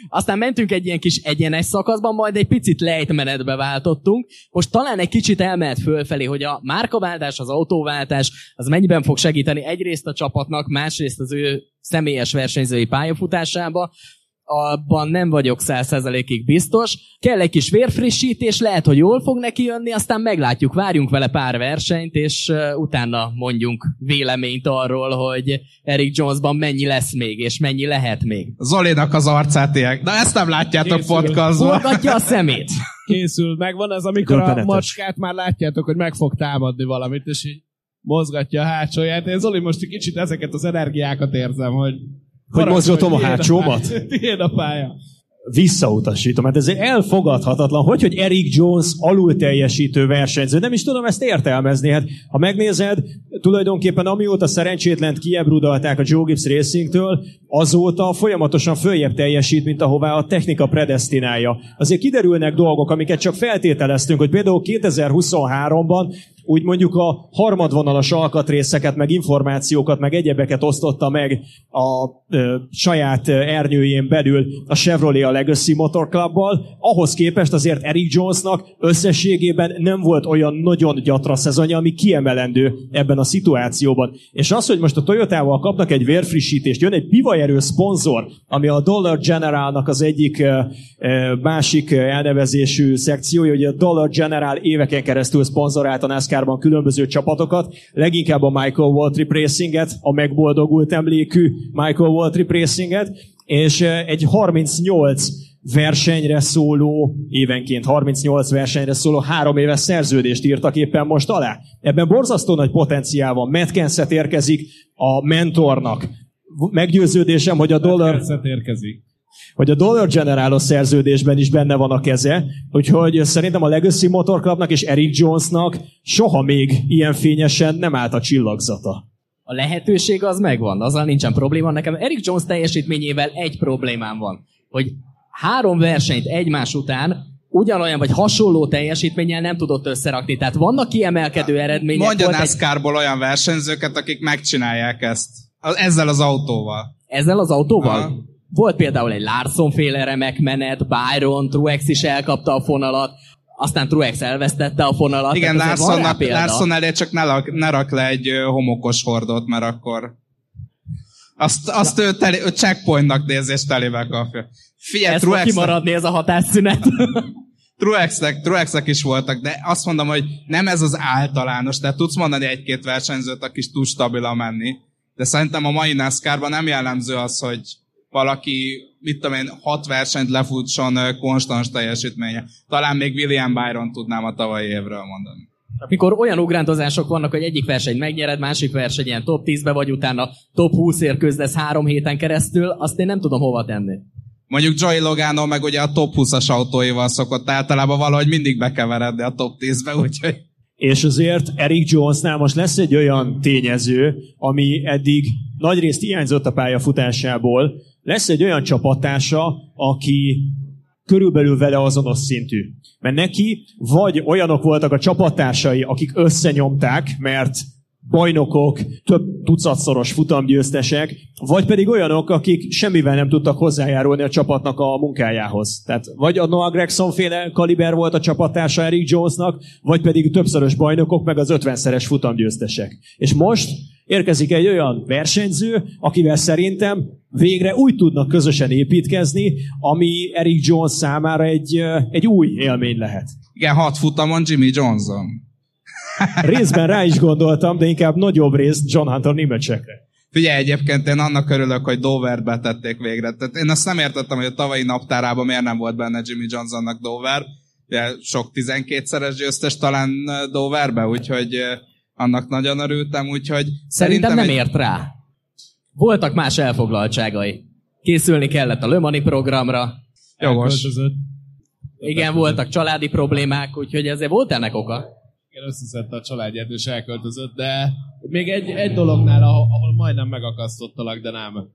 Aztán mentünk egy ilyen kis egyenes szakaszban, majd egy picit lejtmenetbe váltottunk. Most talán egy kicsit elmehet fölfelé, hogy a márkaváltás, az autóváltás, az mennyiben fog segíteni egyrészt a csapatnak, másrészt az ő személyes versenyzői pályafutásába, abban nem vagyok százszerzelékig biztos. Kell egy kis vérfrissítés, lehet, hogy jól fog neki jönni, aztán meglátjuk, várjunk vele pár versenyt, és utána mondjunk véleményt arról, hogy Eric Jonesban mennyi lesz még, és mennyi lehet még. Zolinak az arcát ilyen. Na ezt nem látjátok Készül. podcastban. Forgatja a szemét. Készül, megvan az, amikor a Döbbenetes. macskát már látjátok, hogy meg fog támadni valamit, és így mozgatja a hátsóját. Én Zoli most egy kicsit ezeket az energiákat érzem, hogy Hogy mozgatom a hátsómat? Tiéd a pálya. Visszautasítom. Hát ez elfogadhatatlan. Hogy, hogy Eric Jones alul teljesítő versenyző? Nem is tudom ezt értelmezni. Hát, ha megnézed, tulajdonképpen amióta szerencsétlent kiebrudalták a Joe Gibbs Racingtől, azóta folyamatosan följebb teljesít, mint ahová a technika predestinálja. Azért kiderülnek dolgok, amiket csak feltételeztünk, hogy például 2023-ban úgy mondjuk a harmadvonalas alkatrészeket, meg információkat, meg egyebeket osztotta meg a ö, saját ernyőjén belül a Chevrolet a Legacy Motor Clubbal, ahhoz képest azért Eric Jonesnak összességében nem volt olyan nagyon gyatra szezonja, ami kiemelendő ebben a szituációban. És az, hogy most a Toyotával kapnak egy vérfrissítést, jön egy pivajerő szponzor, ami a Dollar Generalnak az egyik ö, másik elnevezésű szekciója, hogy a Dollar General éveken keresztül szponzorált a NASCAR-ban különböző csapatokat, leginkább a Michael Waltrip Racinget, a megboldogult emlékű Michael Waltrip Racinget, és egy 38 versenyre szóló, évenként 38 versenyre szóló három éves szerződést írtak éppen most alá. Ebben borzasztó nagy potenciál van. Matt Kenseth érkezik a mentornak. Meggyőződésem, hogy a dollar Percet érkezik. Hogy a Dollar Generalos szerződésben is benne van a keze, úgyhogy szerintem a Legacy Motor Clubnak és Eric Jonesnak soha még ilyen fényesen nem állt a csillagzata. A lehetőség az megvan, azzal nincsen probléma. Nekem Eric Jones teljesítményével egy problémám van, hogy három versenyt egymás után ugyanolyan vagy hasonló teljesítménnyel nem tudott összerakni. Tehát vannak kiemelkedő eredmények. Mondja volt egy, NASCAR-ból olyan versenyzőket, akik megcsinálják ezt. Az- Ezzel az autóval. ezzel az autóval? Aha. Volt például egy Larson féle remek menet, Byron, Truex is elkapta a fonalat, aztán Truex elvesztette a fonalat. Igen, Larsonnak. Larson elé csak ne, lak, ne rak le egy homokos hordót, mert akkor azt, azt ő, teli, ő checkpointnak nézi, és telébe kapja. Figyelj, Ez fog Truexnek, kimaradni ez a hatásszünet. Truexnek, Truexnek is voltak, de azt mondom, hogy nem ez az általános, tehát tudsz mondani egy-két versenyzőt, aki is tud stabilan menni, de szerintem a mai NASCAR-ban nem jellemző az, hogy valaki, mit tudom én, hat versenyt lefutson konstans teljesítménye. Talán még William Byron tudnám a tavalyi évről mondani. Mikor olyan ugrándozások vannak, hogy egyik verseny megnyered, másik verseny ilyen top 10-be vagy, utána top 20-ért küzdesz három héten keresztül, azt én nem tudom hova tenni. Mondjuk Joey Logano meg ugye a top 20-as autóival szokott általában valahogy mindig bekeveredni a top 10-be, úgyhogy És azért Eric Jonesnál most lesz egy olyan tényező, ami eddig nagyrészt hiányzott a pályafutásából, lesz egy olyan csapattársa, aki körülbelül vele azonos szintű. Mert neki vagy olyanok voltak a csapattársai, akik összenyomták, mert bajnokok, több tucatszoros futamgyőztesek, vagy pedig olyanok, akik semmivel nem tudtak hozzájárulni a csapatnak a munkájához. Tehát vagy a Noah Gregson féle kaliber volt a csapattársa Eric Jonesnak, vagy pedig többszörös bajnokok, meg az 50-szeres futamgyőztesek. És most érkezik egy olyan versenyző, akivel szerintem végre úgy tudnak közösen építkezni, ami Eric Jones számára egy, egy új élmény lehet. igen, hat futamon Jimmy Johnson. Részben rá is gondoltam, de inkább nagyobb részt John Hunter Nimecsekre. Figyelj, egyébként én annak örülök, hogy Dovert betették végre. Tehát én azt nem értettem, hogy a tavalyi naptárában miért nem volt benne Jimmy Johnsonnak Dover. Ugye sok 12-szeres győztes talán Doverbe, úgyhogy annak nagyon örültem, úgyhogy Szerintem nem egy- ért rá. Voltak más elfoglaltságai. Készülni kellett a Lömani programra. Jogos. Elköltözött. Igen, voltak családi problémák, úgyhogy ezért volt ennek oka. Igen, összeszedte a családját és elköltözött, de még egy, egy dolognál, ahol, ahol majdnem megakasztottalak, de nem.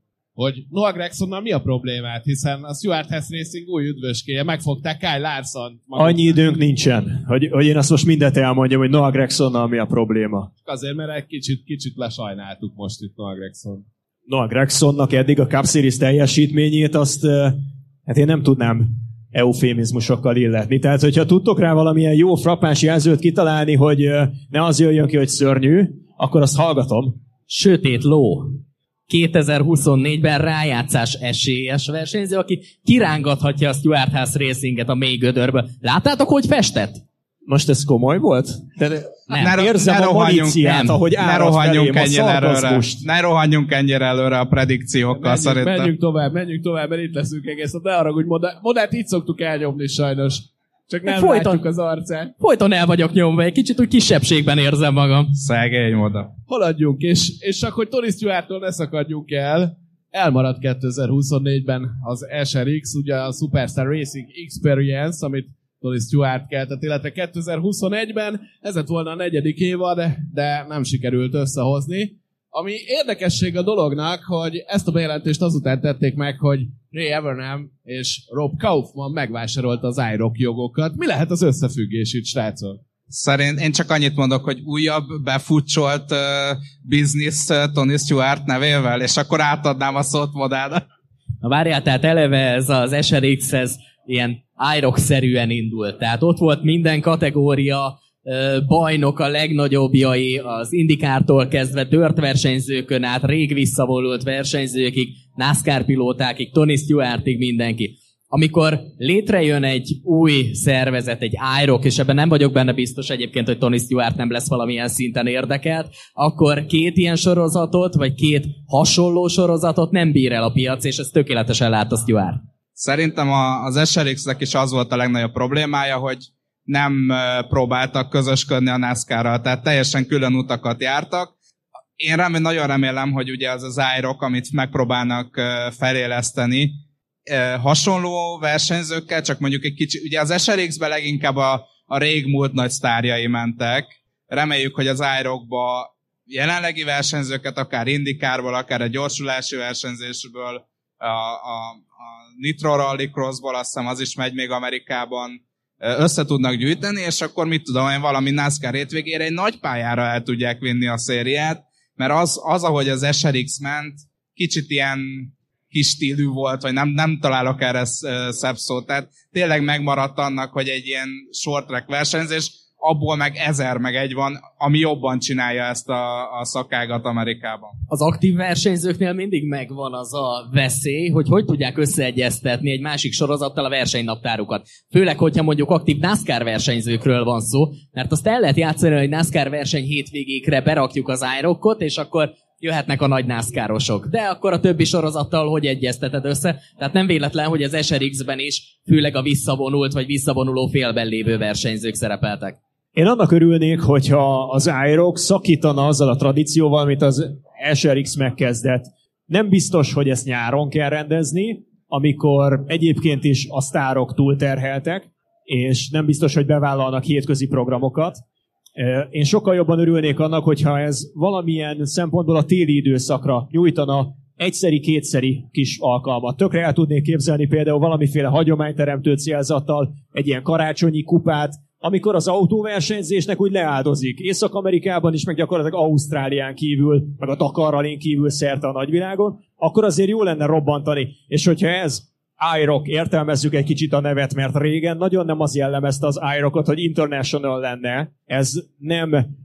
Hogy Noah Gregsonnal mi a problémát, hiszen a Stuart Hess Racing új üdvöskéje, megfogták Kyle Larson. Annyi időnk nincsen, hogy, hogy én azt most mindet elmondjam, hogy Noah Gregsonnal mi a probléma. Azért, mert egy kicsit, kicsit lesajnáltuk most itt Noah Gregson. Noah Gregsonnak eddig a Cup Series teljesítményét azt hát én nem tudnám eufémizmusokkal illetni. Tehát, hogyha tudtok rá valamilyen jó frappáns jelzőt kitalálni, hogy ne az jöjjön ki, hogy szörnyű, akkor azt hallgatom. Sötét ló. 2024-ben rájátszás esélyes versenyző, aki kirángathatja a Stuart House Racinget a mély gödörbe. Láttátok, hogy festett? Most ez komoly volt? De Nem. Ne, érzem ne a rohanjunk, malíciát, nem. ahogy ne rohanjunk ennyire előre. Ne rohanjunk ennyire előre a predikciókkal Menjünk, szerintem. menjünk tovább, menjünk tovább, mert itt leszünk egész. Ne haragudj, modell, modellt így szoktuk elnyomni sajnos. Csak nem Folyton. látjuk az arcát. Folyton el vagyok nyomva, egy kicsit úgy kisebbségben érzem magam. Szegény oda. Haladjunk, és, és csak hogy Tony Stewarttól ne szakadjunk el, elmaradt 2024-ben az SRX, ugye a Superstar Racing Experience, amit Tony Stewart keltett, illetve 2021-ben ez lett volna a negyedik évad, de nem sikerült összehozni. Ami érdekesség a dolognak, hogy ezt a bejelentést azután tették meg, hogy Ray Evernham és Rob Kaufman megvásárolta az iRock jogokat. Mi lehet az összefüggés itt, srácok? Szerint én csak annyit mondok, hogy újabb befutcsolt uh, business uh, Tony Stewart nevével, és akkor átadnám a szót modellnek. Na várjál, tehát eleve ez az SRX, ez ilyen IROC-szerűen indult. Tehát ott volt minden kategória, bajnok a legnagyobbjai, az indikártól kezdve dört versenyzőkön át, rég visszavonult versenyzőkig, NASCAR pilótákig, Tony Stewartig mindenki. Amikor létrejön egy új szervezet, egy IROC, és ebben nem vagyok benne biztos egyébként, hogy Tony Stewart nem lesz valamilyen szinten érdekelt, akkor két ilyen sorozatot, vagy két hasonló sorozatot nem bír el a piac, és ez tökéletesen lát a Stewart. Szerintem az SRX-nek is az volt a legnagyobb problémája, hogy nem próbáltak közösködni a NASCAR-ral, tehát teljesen külön utakat jártak. Én remé, nagyon remélem, hogy ugye az az IROC, amit megpróbálnak feléleszteni, hasonló versenyzőkkel, csak mondjuk egy kicsi, ugye az SRX-be leginkább a, a régmúlt nagy sztárjai mentek. Reméljük, hogy az IROC-ba jelenlegi versenyzőket, akár indikárból, akár a gyorsulási versenyzésből, a, a, a Nitro Rally Crossból, azt hiszem az is megy még Amerikában, össze tudnak gyűjteni, és akkor mit tudom én, valami NASCAR hétvégére egy nagy pályára el tudják vinni a szériát, mert az, az ahogy az SRX ment, kicsit ilyen kis stílű volt, vagy nem, nem találok erre szebb szót. Tehát tényleg megmaradt annak, hogy egy ilyen short track versenyzés, abból meg ezer meg egy van, ami jobban csinálja ezt a, a szakágat Amerikában. Az aktív versenyzőknél mindig megvan az a veszély, hogy hogy tudják összeegyeztetni egy másik sorozattal a versenynaptárukat. Főleg, hogyha mondjuk aktív NASCAR versenyzőkről van szó, mert azt el lehet játszani, hogy NASCAR verseny hétvégékre berakjuk az iRockot, és akkor jöhetnek a nagy nászkárosok. De akkor a többi sorozattal hogy egyezteted össze? Tehát nem véletlen, hogy az SRX-ben is főleg a visszavonult vagy visszavonuló félben lévő versenyzők szerepeltek. Én annak örülnék, hogyha az IROC szakítana azzal a tradícióval, amit az SRX megkezdett. Nem biztos, hogy ezt nyáron kell rendezni, amikor egyébként is a sztárok túlterheltek, és nem biztos, hogy bevállalnak hétközi programokat. Én sokkal jobban örülnék annak, hogyha ez valamilyen szempontból a téli időszakra nyújtana egyszeri-kétszeri kis alkalmat. Tökre el tudnék képzelni például valamiféle hagyományteremtő célzattal egy ilyen karácsonyi kupát, amikor az autóversenyzésnek úgy leáldozik. Észak-Amerikában is, meg gyakorlatilag Ausztrálián kívül, meg a Dakarralin kívül szerte a nagyvilágon, akkor azért jó lenne robbantani. És hogyha ez IROC, értelmezzük egy kicsit a nevet, mert régen nagyon nem az jellemezte az IROC-ot, hogy international lenne. Ez nem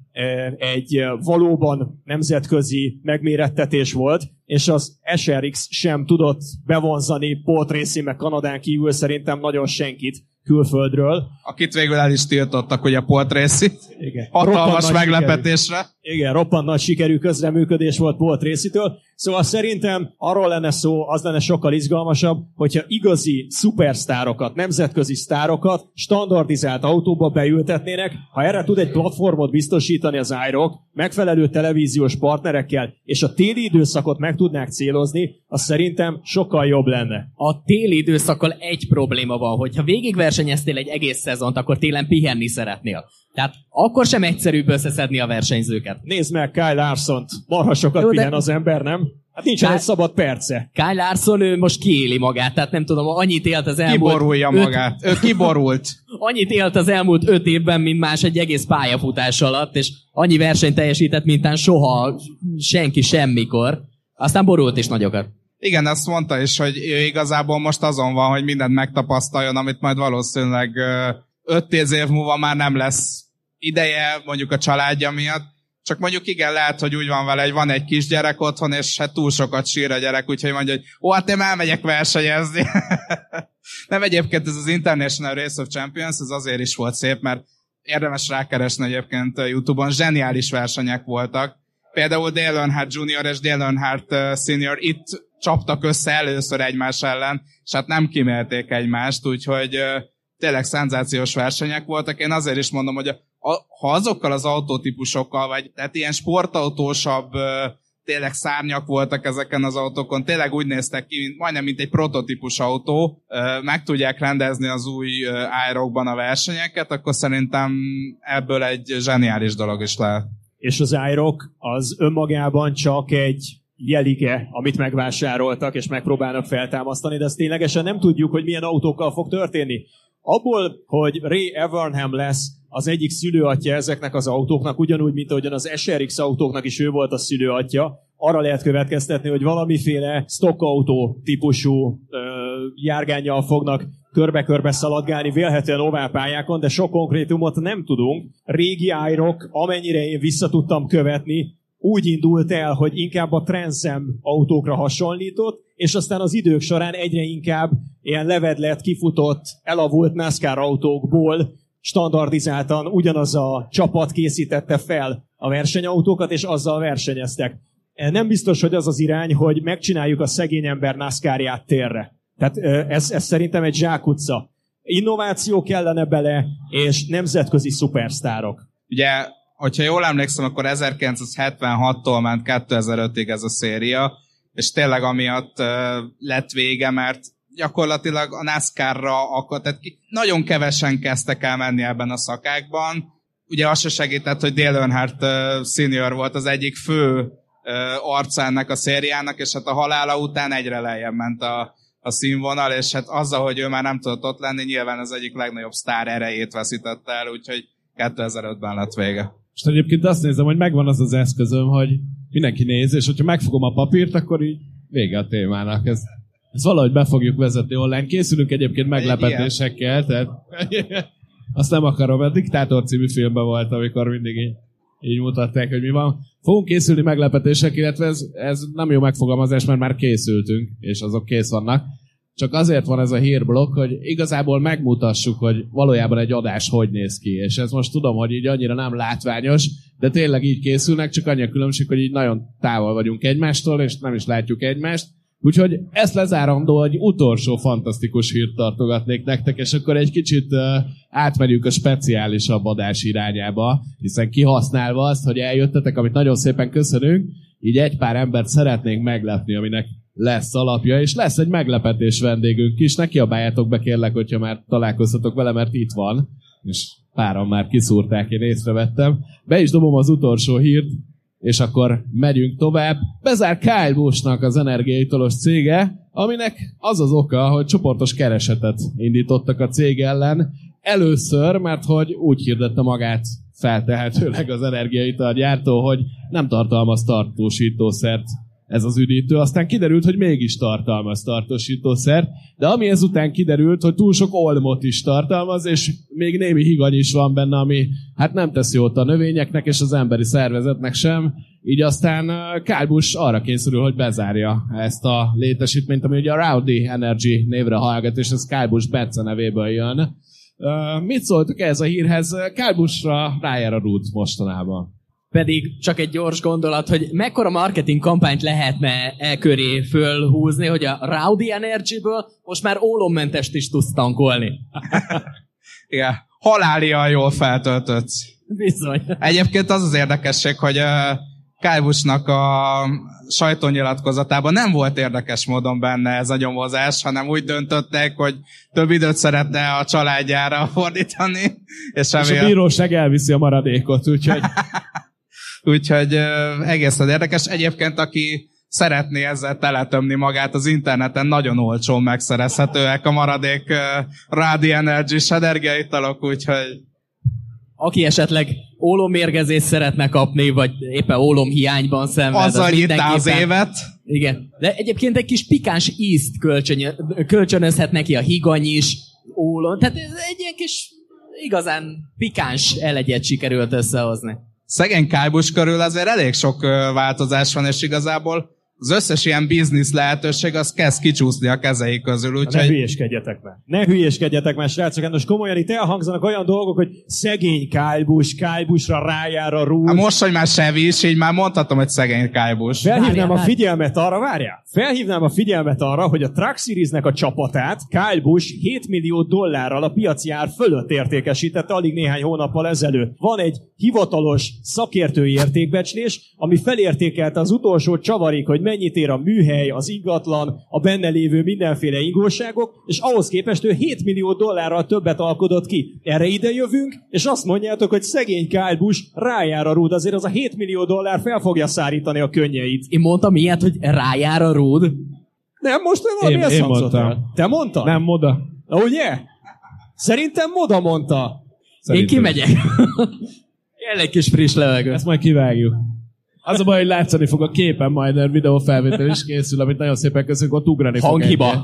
egy valóban nemzetközi megmérettetés volt, és az SRX sem tudott bevonzani Port Racing meg Kanadán kívül szerintem nagyon senkit külföldről. Akit végül el is tiltottak, ugye a Racing. Igen. Hatalmas meglepetésre. Sikerű. Igen, roppant nagy sikerű közreműködés volt Port Racing-től. Szóval szerintem arról lenne szó, az lenne sokkal izgalmasabb, hogyha igazi szupersztárokat, nemzetközi sztárokat standardizált autóba beültetnének, ha erre tud egy platformot biztosítani az IROC, megfelelő televíziós partnerekkel, és a téli időszakot meg tudnák célozni, az szerintem sokkal jobb lenne. A téli időszakkal egy probléma van, hogyha végigversenyeztél egy egész szezont, akkor télen pihenni szeretnél. Tehát akkor sem egyszerűbb összeszedni a versenyzőket. Nézd meg Kyle Larson-t, marha sokat Jó, de- pihen az ember, nem? Hát nincsen Kyle- egy szabad perce. Kyle Larson, ő most kiéli magát, tehát nem tudom, annyit élt az elmúlt... Kiborulja öt- magát. Ő kiborult. Annyit élt az elmúlt öt évben, mint más egy egész pályafutás alatt, és annyi versenyt teljesített, mintán soha senki semmikor. Aztán borult is nagyokat. Igen, azt mondta is, hogy ő igazából most azon van, hogy mindent megtapasztaljon, amit majd valószínűleg 5-10 év múlva már nem lesz ideje, mondjuk a családja miatt. Csak mondjuk igen, lehet, hogy úgy van vele, hogy van egy kisgyerek otthon, és hát túl sokat sír a gyerek, úgyhogy mondja, hogy ó, hát én elmegyek versenyezni. nem egyébként ez az International Race of Champions, ez azért is volt szép, mert érdemes rákeresni egyébként YouTube-on, zseniális versenyek voltak. Például Dale Earnhardt Jr. és Dale Earnhardt Senior itt csaptak össze először egymás ellen, és hát nem kimélték egymást, úgyhogy tényleg szenzációs versenyek voltak. Én azért is mondom, hogy a, ha azokkal az autótípusokkal, vagy tehát ilyen sportautósabb tényleg szárnyak voltak ezeken az autókon, tényleg úgy néztek ki, mint, majdnem mint egy prototípus autó, meg tudják rendezni az új ájrokban a versenyeket, akkor szerintem ebből egy zseniális dolog is lehet. És az iRock az önmagában csak egy jelige, amit megvásároltak, és megpróbálnak feltámasztani, de ezt ténylegesen nem tudjuk, hogy milyen autókkal fog történni. Abból, hogy Ray Evernham lesz az egyik szülőatja ezeknek az autóknak, ugyanúgy, mint ahogyan az SRX autóknak is ő volt a szülőatja, arra lehet következtetni, hogy valamiféle stockautó típusú ö, járgányjal fognak körbe-körbe szaladgálni, vélhetően oválpályákon, de sok konkrétumot nem tudunk. Régi ájrok, amennyire én vissza tudtam követni, úgy indult el, hogy inkább a transzem autókra hasonlított, és aztán az idők során egyre inkább ilyen levedlet, kifutott, elavult NASCAR autókból standardizáltan ugyanaz a csapat készítette fel a versenyautókat, és azzal versenyeztek. Nem biztos, hogy az az irány, hogy megcsináljuk a szegény ember NASCAR-ját térre. Tehát ez, ez szerintem egy zsákutca. Innováció kellene bele, és nemzetközi szupersztárok. Ugye hogyha jól emlékszem, akkor 1976-tól ment 2005-ig ez a széria, és tényleg amiatt lett vége, mert gyakorlatilag a NASCAR-ra akkor, tehát ki, nagyon kevesen kezdtek el menni ebben a szakákban. Ugye az se segített, hogy Dale Earnhardt uh, senior volt az egyik fő uh, arca ennek a szériának, és hát a halála után egyre lejjebb ment a, a színvonal, és hát azzal, hogy ő már nem tudott ott lenni, nyilván az egyik legnagyobb sztár erejét veszítette el, úgyhogy 2005-ben lett vége. És egyébként azt nézem, hogy megvan az az eszközöm, hogy mindenki néz, és hogyha megfogom a papírt, akkor így vége a témának. Ez, ez valahogy be fogjuk vezetni online. Készülünk egyébként meglepetésekkel, tehát azt nem akarom, a Diktátor című filmben volt, amikor mindig így, így mutatták, hogy mi van. Fogunk készülni meglepetések, illetve ez, ez nem jó megfogalmazás, mert már készültünk, és azok kész vannak. Csak azért van ez a hírblokk, hogy igazából megmutassuk, hogy valójában egy adás hogy néz ki. És ez most tudom, hogy így annyira nem látványos, de tényleg így készülnek, csak annyi a különbség, hogy így nagyon távol vagyunk egymástól, és nem is látjuk egymást. Úgyhogy ezt lezárandó, hogy utolsó fantasztikus hírt tartogatnék nektek, és akkor egy kicsit uh, átmegyünk a speciálisabb adás irányába, hiszen kihasználva azt, hogy eljöttetek, amit nagyon szépen köszönünk, így egy pár embert szeretnénk meglepni, aminek lesz alapja, és lesz egy meglepetés vendégünk is. Ne kiabáljátok be kérlek, hogyha már találkoztatok vele, mert itt van, és páran már kiszúrták, én észrevettem. Be is dobom az utolsó hírt, és akkor megyünk tovább. Bezár Kyle Busch-nak az energiaitalos cége, aminek az az oka, hogy csoportos keresetet indítottak a cég ellen. Először, mert hogy úgy hirdette magát feltehetőleg az energiaital gyártó, hogy nem tartalmaz tartósítószert ez az üdítő. Aztán kiderült, hogy mégis tartalmaz tartósítószert, de ami ezután kiderült, hogy túl sok olmot is tartalmaz, és még némi higany is van benne, ami hát nem teszi jót a növényeknek és az emberi szervezetnek sem. Így aztán Kálbus arra készül, hogy bezárja ezt a létesítményt, ami ugye a Rowdy Energy névre hallgat, és ez Kálbus Betze nevéből jön. Uh, mit szóltok ez a hírhez? Kálbusra rájár a rút mostanában. Pedig csak egy gyors gondolat, hogy mekkora marketing kampányt lehetne e köré fölhúzni, hogy a Rowdy Energy-ből most már ólommentes is tudsz tankolni. Igen, halálian jól feltöltött. Bizony. Egyébként az az érdekesség, hogy uh, Kálvusnak a sajtónyilatkozatában nem volt érdekes módon benne ez a nyomozás, hanem úgy döntöttek, hogy több időt szeretne a családjára fordítani. És, és a bíróság elviszi a maradékot, úgyhogy... Úgyhogy egészen érdekes. Egyébként, aki szeretné ezzel teletömni magát az interneten, nagyon olcsón megszerezhetőek a maradék uh, Radi Energy-s energiaitalok, úgyhogy... Aki esetleg ólomérgezést szeretne kapni, vagy éppen ólomhiányban szenved, Azzal az az évet. Igen. De egyébként egy kis pikáns ízt kölcsön, kölcsönözhet neki a higany is, ólon. Tehát ez egy ilyen kis igazán pikáns elegyet sikerült összehozni. Szegény Kájbus körül azért elég sok változás van, és igazából az összes ilyen biznisz lehetőség az kezd kicsúszni a kezei közül. Úgyhogy... Ne hülyéskedjetek meg. Ne hülyéskedjetek meg, srácok. Most komolyan itt elhangzanak olyan dolgok, hogy szegény Kájbus, Kájbusra rájár a rúd. Hát most, hogy már Sevi is, így már mondhatom, hogy szegény Kájbus. Felhívnám a figyelmet arra, várjál. Felhívnám a figyelmet arra, hogy a Truck Series-nek a csapatát Kyle Busch 7 millió dollárral a piaci ár fölött értékesítette alig néhány hónappal ezelőtt. Van egy hivatalos szakértői értékbecslés, ami felértékelte az utolsó csavarik, hogy mennyit ér a műhely, az ingatlan, a benne lévő mindenféle ingóságok, és ahhoz képest ő 7 millió dollárral többet alkodott ki. Erre ide jövünk, és azt mondjátok, hogy szegény Kyle Busch rájár a rúd, azért az a 7 millió dollár fel fogja szárítani a könnyeit. Én mondtam ilyet, hogy rájár a rúd. Nem, most nem valami Én- ezt én mondtam. Te mondtad? Nem moda. Ugye? Szerintem Moda mondta. Én Szerintem. kimegyek. Kell egy kis friss levegő. Ezt majd kivágjuk. Az a baj, hogy látszani fog a képen majd, mert videó felvétel is készül, amit nagyon szépen köszönjük, ott ugrani fog Hanghiba. egyet.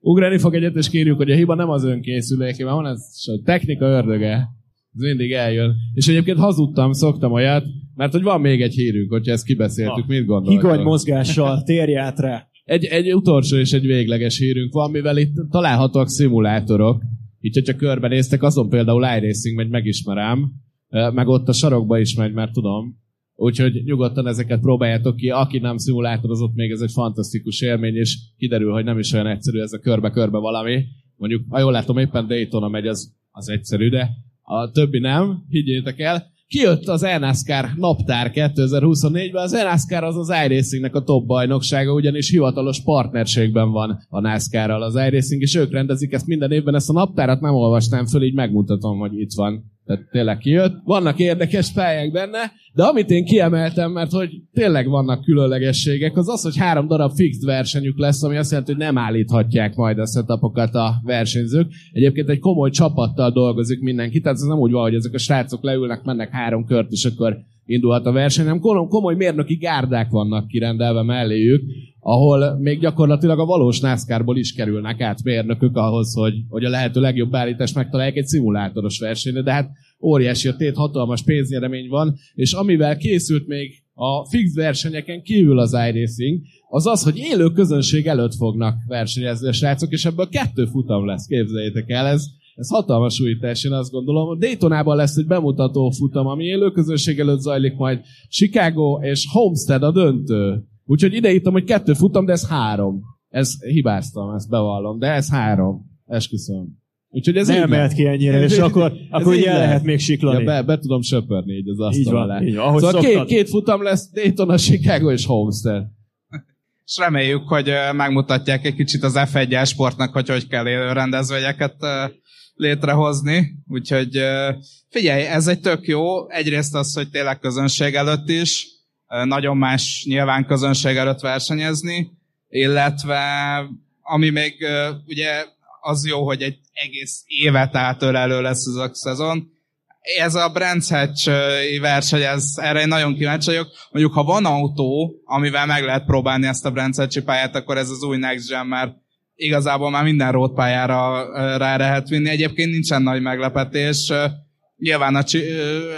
Ugrani fog egyet, és kérjük, hogy a hiba nem az önkészülékében van, ez a technika ördöge. Ez mindig eljön. És egyébként hazudtam, szoktam olyat, mert hogy van még egy hírünk, hogyha ezt kibeszéltük, mit gondoltok? Higany mozgással térj át rá. Egy, egy utolsó és egy végleges hírünk van, mivel itt találhatóak szimulátorok. Így, hogyha körbenéztek, azon például iRacing megy, megismerem, meg ott a sarokba is megy, mert tudom. Úgyhogy nyugodtan ezeket próbáljátok ki. Aki nem szimulátorozott még, ez egy fantasztikus élmény, és kiderül, hogy nem is olyan egyszerű ez a körbe-körbe valami. Mondjuk, ha jól látom, éppen Daytona megy, az, az egyszerű, de a többi nem, higgyétek el. Kijött az NASCAR naptár 2024-ben. Az NASCAR az az iRacingnek a top bajnoksága, ugyanis hivatalos partnerségben van a NASCAR-ral az iRacing, és ők rendezik ezt minden évben. Ezt a naptárat nem olvastam föl, így megmutatom, hogy itt van. Tehát tényleg kijött. Vannak érdekes pályák benne, de amit én kiemeltem, mert hogy tényleg vannak különlegességek, az az, hogy három darab fixed versenyük lesz, ami azt jelenti, hogy nem állíthatják majd a setupokat a versenyzők. Egyébként egy komoly csapattal dolgozik mindenki, tehát ez nem úgy van, hogy ezek a srácok leülnek, mennek három kört, és akkor indulhat a verseny, hanem komoly mérnöki gárdák vannak kirendelve melléjük, ahol még gyakorlatilag a valós NASCAR-ból is kerülnek át mérnökök ahhoz, hogy, hogy a lehető legjobb állítást megtalálják egy szimulátoros versenyre, de hát óriási a tét, hatalmas pénznyeremény van, és amivel készült még a fix versenyeken kívül az iRacing, az az, hogy élő közönség előtt fognak versenyezni a srácok, és ebből kettő futam lesz, képzeljétek el, ez, ez hatalmas újítás, én azt gondolom. Daytonában lesz egy bemutató futam, ami élő közönség előtt zajlik majd Chicago és Homestead a döntő. Úgyhogy ide írtam, hogy kettő futam, de ez három. Ez hibáztam, ezt bevallom, de ez három. Esküszöm. Úgyhogy ez Nem így lett. ki ennyire, és akkor, akkor így ugye el lehet. lehet még siklani. Ja, be, be tudom söpörni így az Így asztal van, alá. így van, ahogy szóval két, szoktad. két futam lesz, Daytona, Chicago és Homestead. És reméljük, hogy megmutatják egy kicsit az F1 sportnak, hogy hogy kell élő rendezvényeket létrehozni. Úgyhogy figyelj, ez egy tök jó. Egyrészt az, hogy tényleg közönség előtt is. Nagyon más nyilván közönség előtt versenyezni. Illetve ami még ugye az jó, hogy egy egész évet átölelő lesz ez a szezon. Ez a Brands Hatch verseny, ez, erre én nagyon kíváncsi vagyok. Mondjuk, ha van autó, amivel meg lehet próbálni ezt a Brands Hatch pályát, akkor ez az új Next Gen, mert igazából már minden road pályára rá lehet vinni. Egyébként nincsen nagy meglepetés. Nyilván a,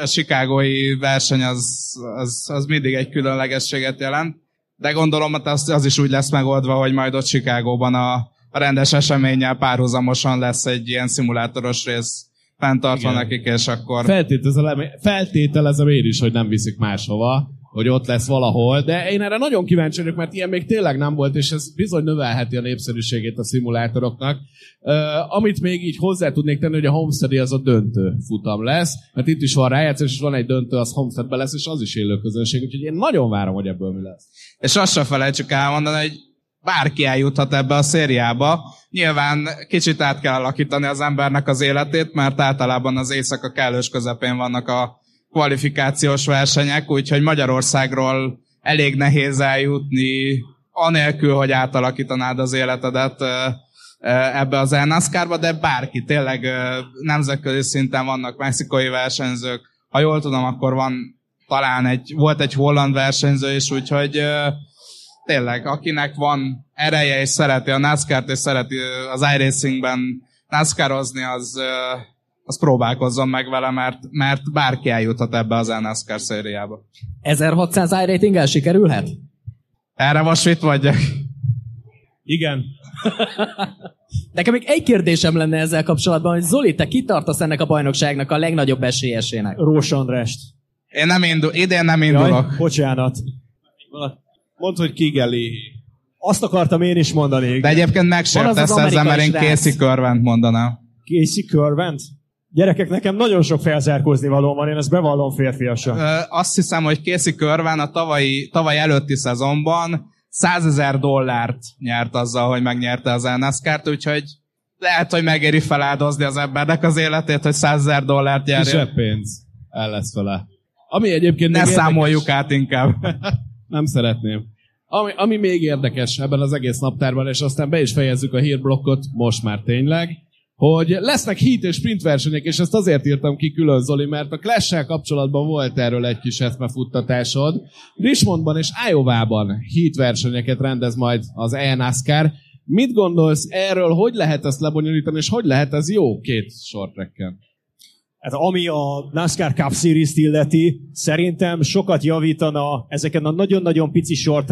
a chicagói verseny az, az, az mindig egy különlegességet jelent, de gondolom, hogy az, az is úgy lesz megoldva, hogy majd ott Chicagóban a, a rendes eseménnyel párhuzamosan lesz egy ilyen szimulátoros rész. Fenntartva nekik, és akkor... Feltételezem, feltételezem én is, hogy nem viszik máshova, hogy ott lesz valahol, de én erre nagyon kíváncsi vagyok, mert ilyen még tényleg nem volt, és ez bizony növelheti a népszerűségét a szimulátoroknak. Uh, amit még így hozzá tudnék tenni, hogy a Homestead az a döntő futam lesz, mert itt is van rájátszás, és van egy döntő, az Homesteadben lesz, és az is élő közönség, úgyhogy én nagyon várom, hogy ebből mi lesz. És azt se felejtsük elmondani, hogy bárki eljuthat ebbe a szériába. Nyilván kicsit át kell alakítani az embernek az életét, mert általában az éjszaka kellős közepén vannak a kvalifikációs versenyek, úgyhogy Magyarországról elég nehéz eljutni, anélkül, hogy átalakítanád az életedet ebbe az NASCAR-ba, de bárki, tényleg nemzetközi szinten vannak mexikai versenyzők. Ha jól tudom, akkor van talán egy, volt egy holland versenyző is, úgyhogy tényleg, akinek van ereje és szereti a NASCAR-t és szereti az iRacingben NASCAR-ozni, az, az próbálkozzon meg vele, mert, mert bárki eljuthat ebbe az NASCAR szériába. 1600 iRating-el sikerülhet? Erre most mit vagyok? Igen. Nekem még egy kérdésem lenne ezzel kapcsolatban, hogy Zoli, te kitartasz ennek a bajnokságnak a legnagyobb esélyesének? Rós Andrást. Én nem indul, idén nem indulok. Jaj, bocsánat. Mondd, hogy Kigeli. Azt akartam én is mondani. De egyébként megsértesz ezzel, mert én Casey Körvent mondanám. Casey Körvent? Gyerekek, nekem nagyon sok felzárkózni való van, én ezt bevallom férfiasan. Ö, azt hiszem, hogy Casey Körven a tavalyi, tavaly előtti szezonban 100 ezer dollárt nyert azzal, hogy megnyerte az NASCAR-t, úgyhogy lehet, hogy megéri feláldozni az embernek az életét, hogy 100 ezer dollárt nyerjen. Kisebb pénz. El lesz vele. Ami egyébként Ne még számoljuk át inkább. Nem szeretném. Ami, ami még érdekes ebben az egész naptárban, és aztán be is fejezzük a hírblokkot, most már tényleg, hogy lesznek hit és sprint versenyek, és ezt azért írtam ki külön, Zoli, mert a clash kapcsolatban volt erről egy kis eszmefuttatásod. Richmondban és Iowa-ban hit versenyeket rendez majd az ENASCAR. Mit gondolsz erről, hogy lehet ezt lebonyolítani, és hogy lehet ez jó két sortrekken? Hát ami a NASCAR Cup Series-t illeti, szerintem sokat javítana ezeken a nagyon-nagyon pici short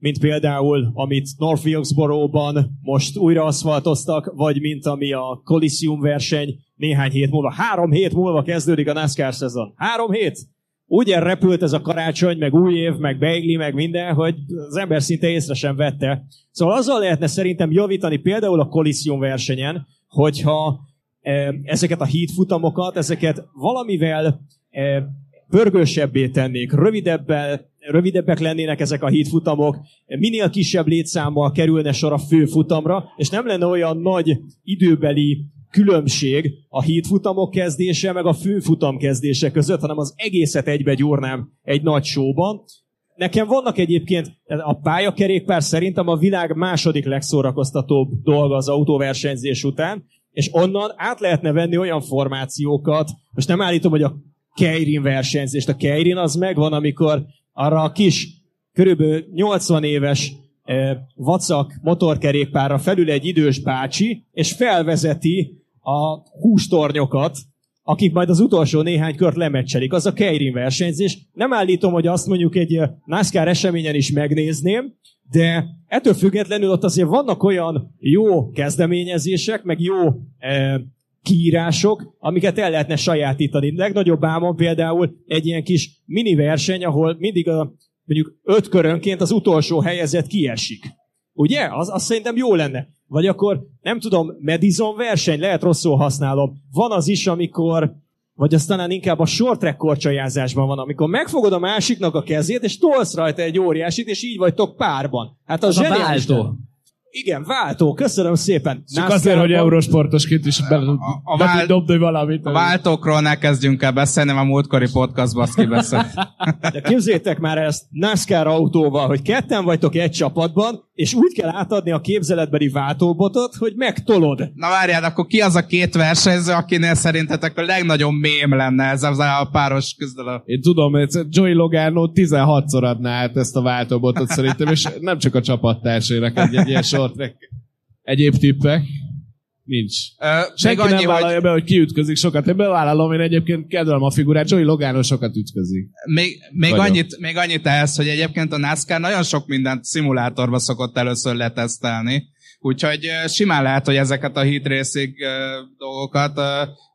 mint például, amit North Wilkesboro-ban most újra aszfaltoztak, vagy mint ami a Coliseum verseny néhány hét múlva. Három hét múlva kezdődik a NASCAR szezon. Három hét! Úgy repült ez a karácsony, meg új év, meg beigli, meg minden, hogy az ember szinte észre sem vette. Szóval azzal lehetne szerintem javítani például a Coliseum versenyen, hogyha ezeket a hídfutamokat, ezeket valamivel pörgősebbé tennék, rövidebbel, rövidebbek lennének ezek a hídfutamok, minél kisebb létszámmal kerülne sor a fő futamra, és nem lenne olyan nagy időbeli különbség a hídfutamok kezdése, meg a főfutam kezdése között, hanem az egészet egybe gyúrnám egy nagy showban. Nekem vannak egyébként, a pályakerékpár szerintem a világ második legszórakoztatóbb dolga az autóversenyzés után, és onnan át lehetne venni olyan formációkat, most nem állítom, hogy a Keirin versenyzést, a Keirin az megvan, amikor arra a kis, körülbelül 80 éves eh, vacak motorkerékpárra felül egy idős bácsi, és felvezeti a hústornyokat, akik majd az utolsó néhány kört lemecselik. Az a Keirin versenyzés. Nem állítom, hogy azt mondjuk egy eh, NASCAR eseményen is megnézném, de ettől függetlenül ott azért vannak olyan jó kezdeményezések, meg jó e, kiírások, amiket el lehetne sajátítani. Legnagyobb álmom például egy ilyen kis mini verseny, ahol mindig a, mondjuk öt körönként az utolsó helyezett kiesik. Ugye? Az, az szerintem jó lenne. Vagy akkor, nem tudom, Madison verseny, lehet rosszul használom. Van az is, amikor vagy aztán inkább a short track korcsajázásban van, amikor megfogod a másiknak a kezét, és tolsz rajta egy óriásit, és így vagytok párban. Hát az, az a váltó. Igen, váltó, köszönöm szépen. Csak azért, hogy eurosportosként is be, a, a, vál... dobni valamit. A váltókról ne kezdjünk el beszélni, a múltkori podcastban azt kibeszél. De képzétek már ezt NASCAR autóval, hogy ketten vagytok egy csapatban, és úgy kell átadni a képzeletbeli váltóbotot, hogy megtolod. Na várjál, akkor ki az a két versenyző, akinél szerintetek a legnagyobb mém lenne ez az a páros küzdelem? Én tudom, hogy Joey Logano 16-szor adná át ezt a váltóbotot szerintem, és nem csak a csapattársének egy, egy ilyen short track. Egyéb tippek? Nincs. Ö, Senki annyi, nem vállalja hogy... be, hogy kiütközik sokat. Én bevállalom, én egyébként kedvelem a figurát, Joey Logano sokat ütközik. Még, még, annyit, még annyit ehhez, hogy egyébként a NASCAR nagyon sok mindent szimulátorba szokott először letesztelni. Úgyhogy simán lehet, hogy ezeket a hit racing dolgokat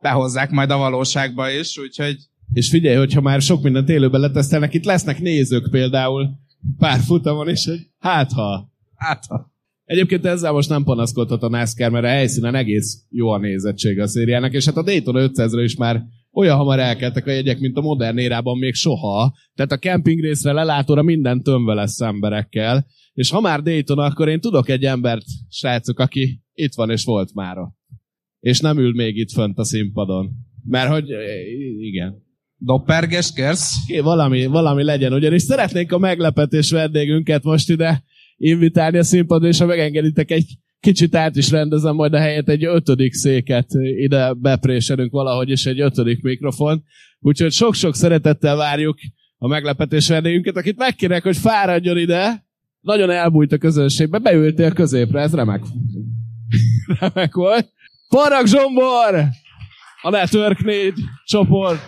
behozzák majd a valóságba is, úgyhogy... És figyelj, hogyha már sok mindent élőben letesztelnek, itt lesznek nézők például pár futamon, és hogy hát ha. Hát ha. Egyébként ezzel most nem panaszkodhat a NASCAR, mert a helyszínen egész jó a nézettsége a szériának, és hát a Daytona 500-ra is már olyan hamar elkeltek a jegyek, mint a modern érában még soha. Tehát a camping részre, lelátóra minden tömve lesz emberekkel. És ha már Daytona, akkor én tudok egy embert, srácok, aki itt van és volt már És nem ül még itt fönt a színpadon. Mert hogy igen. Dopperges kérsz? Valami, valami legyen, ugyanis szeretnénk a meglepetés vendégünket most ide invitálni a színpadra, és ha megengeditek egy kicsit át is rendezem majd a helyet egy ötödik széket ide bepréselünk valahogy, és egy ötödik mikrofon. Úgyhogy sok-sok szeretettel várjuk a meglepetés vendégünket, akit megkérek, hogy fáradjon ide. nagyon elbújt a közönségbe, beültél középre, ez remek. remek volt. Parag Zsombor! A Network 4 csoport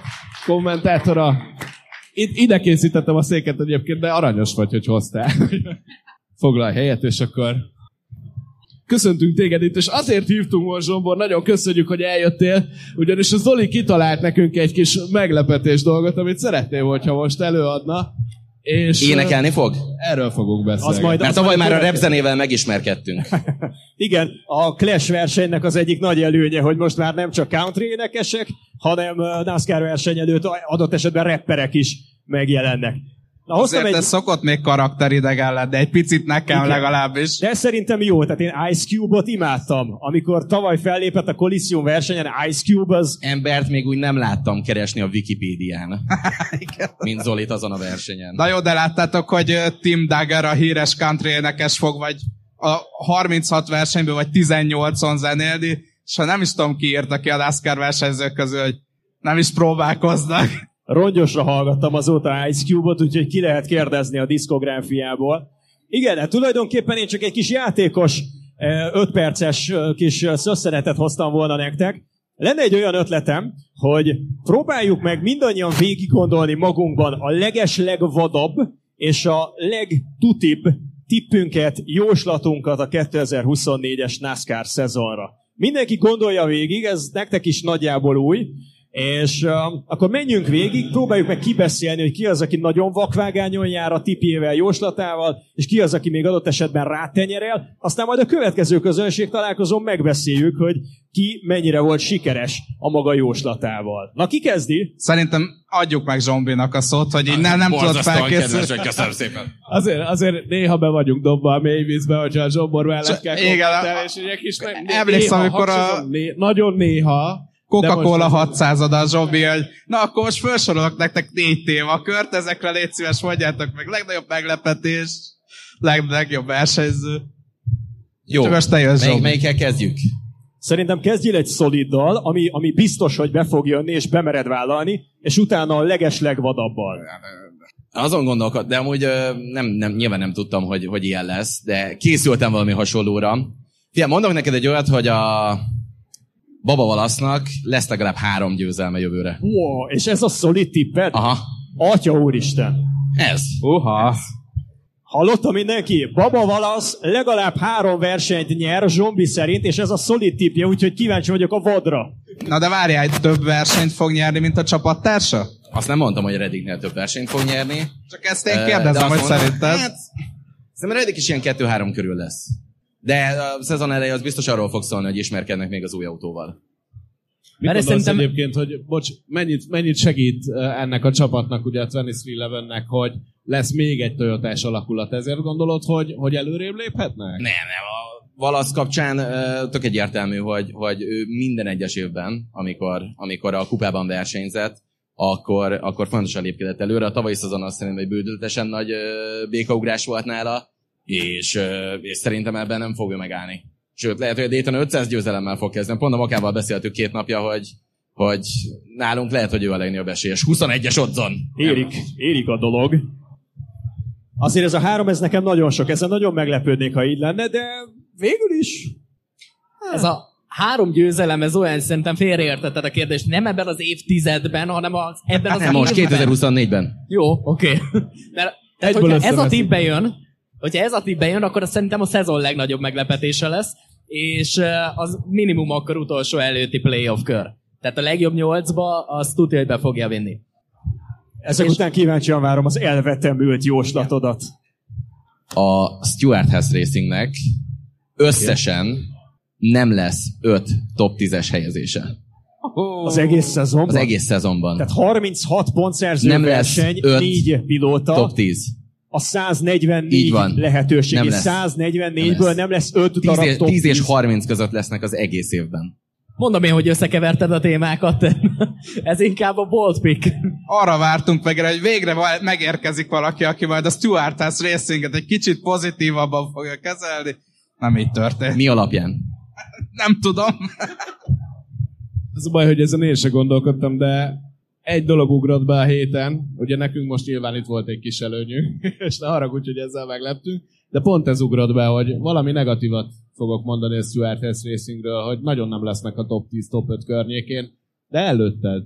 kommentátora. Itt, ide készítettem a széket egyébként, de aranyos vagy, hogy hoztál. Foglalj helyet, és akkor köszöntünk téged itt, és azért hívtunk most, Zsombor, nagyon köszönjük, hogy eljöttél, ugyanis a Zoli kitalált nekünk egy kis meglepetés dolgot, amit szeretném, hogyha most előadna. És Énekelni fog? Erről fogunk beszélni. Az majd, Mert az tavaly már a repzenével megismerkedtünk. Igen, a Clash versenynek az egyik nagy előnye, hogy most már nem csak country énekesek, hanem NASCAR verseny előtt adott esetben rapperek is megjelennek. Na, hoztam Azért egy... ez szokott még karakteridegen lenni, de egy picit nekem Igen. legalábbis. De ez szerintem jó, tehát én Ice Cube-ot imádtam. Amikor tavaly fellépett a Coliseum versenyen, Ice Cube az... Embert még úgy nem láttam keresni a Wikipédián. mint Zolit azon a versenyen. Na jó, de láttátok, hogy Tim Dagger, a híres country énekes fog vagy a 36 versenyből vagy 18-on zenélni, és ha nem is tudom ki írta ki a NASCAR versenyzők közül, hogy nem is próbálkoznak. Rongyosra hallgattam azóta Ice Cube-ot, úgyhogy ki lehet kérdezni a diszkográfiából. Igen, hát tulajdonképpen én csak egy kis játékos, 5 perces eh, kis eh, szösszenetet hoztam volna nektek. Lenne egy olyan ötletem, hogy próbáljuk meg mindannyian végig gondolni magunkban a leges legvadabb és a legtutibb tippünket, jóslatunkat a 2024-es NASCAR szezonra. Mindenki gondolja végig, ez nektek is nagyjából új, és uh, akkor menjünk végig, próbáljuk meg kibeszélni, hogy ki az, aki nagyon vakvágányon jár a tipjével, jóslatával, és ki az, aki még adott esetben rátenyerel. Aztán majd a következő közönség találkozón megbeszéljük, hogy ki mennyire volt sikeres a maga jóslatával. Na, ki kezdi? Szerintem adjuk meg Zombinak a szót, hogy így nem, nem tudod felkészülni. kedves, köszönöm szépen. Azért, azért néha be vagyunk dobva a mély vízbe, hogyha a Zsombor mellett kell Igen, és egy kis... Emlékszem, néha, amikor a- né, nagyon néha, Coca-Cola most- 600 a Zsombi, hogy na akkor most felsorolok nektek négy témakört, ezekre légy szíves, mondjátok meg legnagyobb meglepetés, leg, legjobb versenyző. Jó, Csak most te jössz, Melyik, melyikkel kezdjük? Szerintem kezdjél egy szoliddal, ami, ami biztos, hogy be fog jönni, és bemered vállalni, és utána a leges legvadabbal. Azon gondolkod, de amúgy nem, nem, nyilván nem tudtam, hogy, hogy ilyen lesz, de készültem valami hasonlóra. Figyelj, mondok neked egy olyat, hogy a Baba Valasznak lesz legalább három győzelme jövőre. Wow, és ez a szolid tipped? Aha, Atya úristen! ez. Uha. Hallotta mindenki? Baba Valasz legalább három versenyt nyer Zsombi szerint, és ez a szolid tippje, úgyhogy kíváncsi vagyok a vadra. Na de várjál, több versenyt fog nyerni, mint a csapattársa? Azt nem mondtam, hogy a Reddingnél több versenyt fog nyerni. Csak ezt én kérdezem, de azt hogy mondom, szerinted. Hát, szerintem Reddick is ilyen kettő-három körül lesz. De a szezon eleje az biztos arról fog szólni, hogy ismerkednek még az új autóval. Mit Mert szerintem- egyébként, hogy bocs, mennyit, mennyit segít ennek a csapatnak, ugye a 2311-nek, hogy lesz még egy Toyotás alakulat. Ezért gondolod, hogy, hogy előrébb léphetnek? Nem, nem. A Valasz kapcsán tök egyértelmű, hogy, hogy ő minden egyes évben, amikor, amikor a kupában versenyzett, akkor, akkor fontosan lépkedett előre. A tavalyi szezon azt szerintem egy bődületesen nagy békaugrás volt nála, és, és szerintem ebben nem fogja megállni. Sőt, lehet, hogy a Dayton 500 győzelemmel fog kezdeni. Pont a Makával beszéltük két napja, hogy, hogy nálunk lehet, hogy ő a legnagyobb esélyes. 21-es odzon. Érik, érik a dolog. Azért ez a három, ez nekem nagyon sok. Ezen nagyon meglepődnék, ha így lenne, de végül is. Ez a három győzelem, ez olyan, szerintem félreértetted a kérdést. Nem ebben az évtizedben, hanem az, ebben az Nem, most évben. 2024-ben. Jó, oké. Okay. Mert tehát, Egyből hogyha ez a tipp bejön, hogyha ez a tipp bejön, akkor az szerintem a szezon legnagyobb meglepetése lesz, és az minimum akkor utolsó előtti playoff kör. Tehát a legjobb nyolcba azt tudja, hogy be fogja vinni. Ezek És- után kíváncsian várom az elvetemült jóslatodat. a Stuart House Racingnek összesen nem lesz 5 top 10-es helyezése. Az egész szezonban? Az egész szezonban. Tehát 36 pontszerző Nem lesz verseny, öt 4 pilóta, Top 10. a 144 Így van. lehetőség, Nem és lesz. 144-ből nem lesz 5 10, darab és, top 10 és 10. 30 között lesznek az egész évben. Mondom én, hogy összekeverted a témákat. ez inkább a bold pick. Arra vártunk meg, hogy végre megérkezik valaki, aki majd a Stuart House Racinget egy kicsit pozitívabban fogja kezelni. Nem így történt. Mi alapján? Nem tudom. Az a baj, hogy ezen én se gondolkodtam, de egy dolog ugrott be a héten, ugye nekünk most nyilván itt volt egy kis előnyünk, és ne haragudj, hogy ezzel megleptünk, de pont ez ugrott be, hogy valami negatívat fogok mondani a Stuart Hess Racingről, hogy nagyon nem lesznek a top 10, top 5 környékén, de előtted,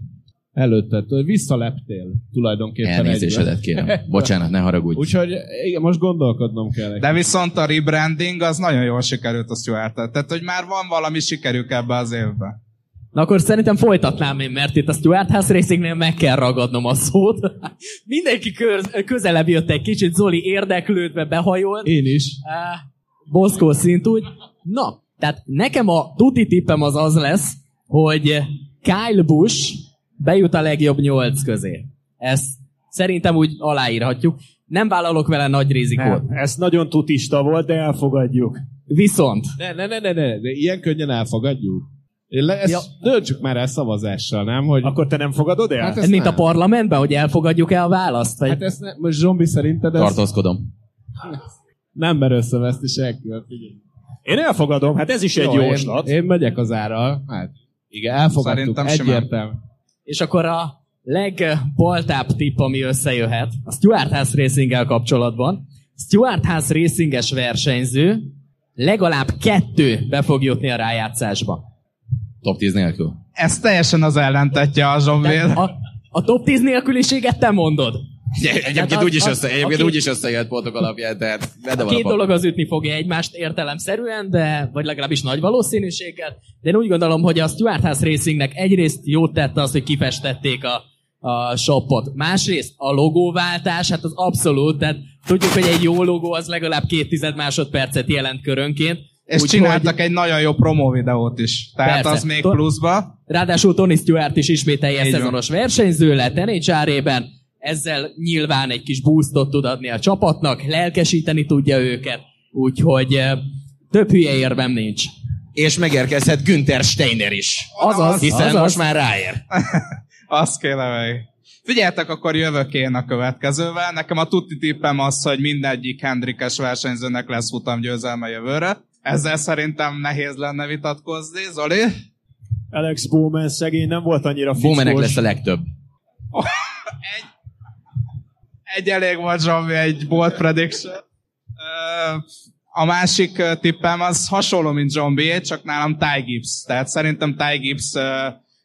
előtted, visszaleptél tulajdonképpen Elnézésedet kérem. Bocsánat, ne haragudj. Úgyhogy igen, most gondolkodnom kell. De viszont a rebranding az nagyon jól sikerült a stuart Tehát, hogy már van valami sikerük ebbe az évbe. Na akkor szerintem folytatnám én, mert itt a Stuart House Racingnél meg kell ragadnom a szót. Mindenki köz, közelebb jött egy kicsit, Zoli érdeklődve behajolt. Én is. Boszkó szintúgy. Na, tehát nekem a tuti tippem az az lesz, hogy Kyle Busch bejut a legjobb nyolc közé. Ezt szerintem úgy aláírhatjuk. Nem vállalok vele nagy rizikót. Nem, ez nagyon tutista volt, de elfogadjuk. Viszont. Ne, ne, ne, ne, ne, de ilyen könnyen elfogadjuk. Le, ezt ja. döntsük már el szavazással, nem? Hogy... Akkor te nem fogadod el? Hát ez mint nem. a parlamentben, hogy elfogadjuk-e a választ? Vagy... Hát ezt ne, most zombi szerinted ezt... Tartózkodom. Nem mer összeveszni senki, figyelj. Én elfogadom, hát ez is egy jó jóslat. Én, én megyek az árral. Hát, igen, elfogadtuk, egyértelmű. És akkor a legboltább tipp, ami összejöhet, a Stuart House racing kapcsolatban. Stuart House Racinges versenyző legalább kettő be fog jutni a rájátszásba. Top 10 nélkül? Ez teljesen az ellentetje a Zsomvél. A, a top 10 nélküliséget te mondod. Egyébként hát úgyis össze, egyébként úgyis összejött pontok alapján, tehát a két dolog az ütni fogja egymást értelemszerűen, de, vagy legalábbis nagy valószínűséggel, de én úgy gondolom, hogy a Stuart House Racingnek egyrészt jót tette az, hogy kifestették a, a shopot. Másrészt a logóváltás, hát az abszolút, tehát tudjuk, hogy egy jó logó az legalább két tized másodpercet jelent körönként, és Úgy csináltak hogy... egy nagyon jó promo videót is. Tehát Persze. az még pluszba. Ráadásul Tony Stewart is ismét teljes szezonos versenyző lett nhr ezzel nyilván egy kis boostot tud adni a csapatnak, lelkesíteni tudja őket, úgyhogy több hülye érvem nincs. És megérkezhet Günther Steiner is. Azaz, hiszen azaz. most már ráér. Azt kéne meg. Figyeljetek, akkor jövök én a következővel. Nekem a tuti tippem az, hogy mindegyik Hendrikes versenyzőnek lesz futamgyőzelme jövőre. Ezzel szerintem nehéz lenne vitatkozni. Zoli? Alex Bowman szegény nem volt annyira fickós. Bowmanek lesz a legtöbb. egy, egy elég volt, Zsombi, egy bold prediction. A másik tippem az hasonló, mint John B., csak nálam Ty Gibbs. Tehát szerintem Ty Gibbs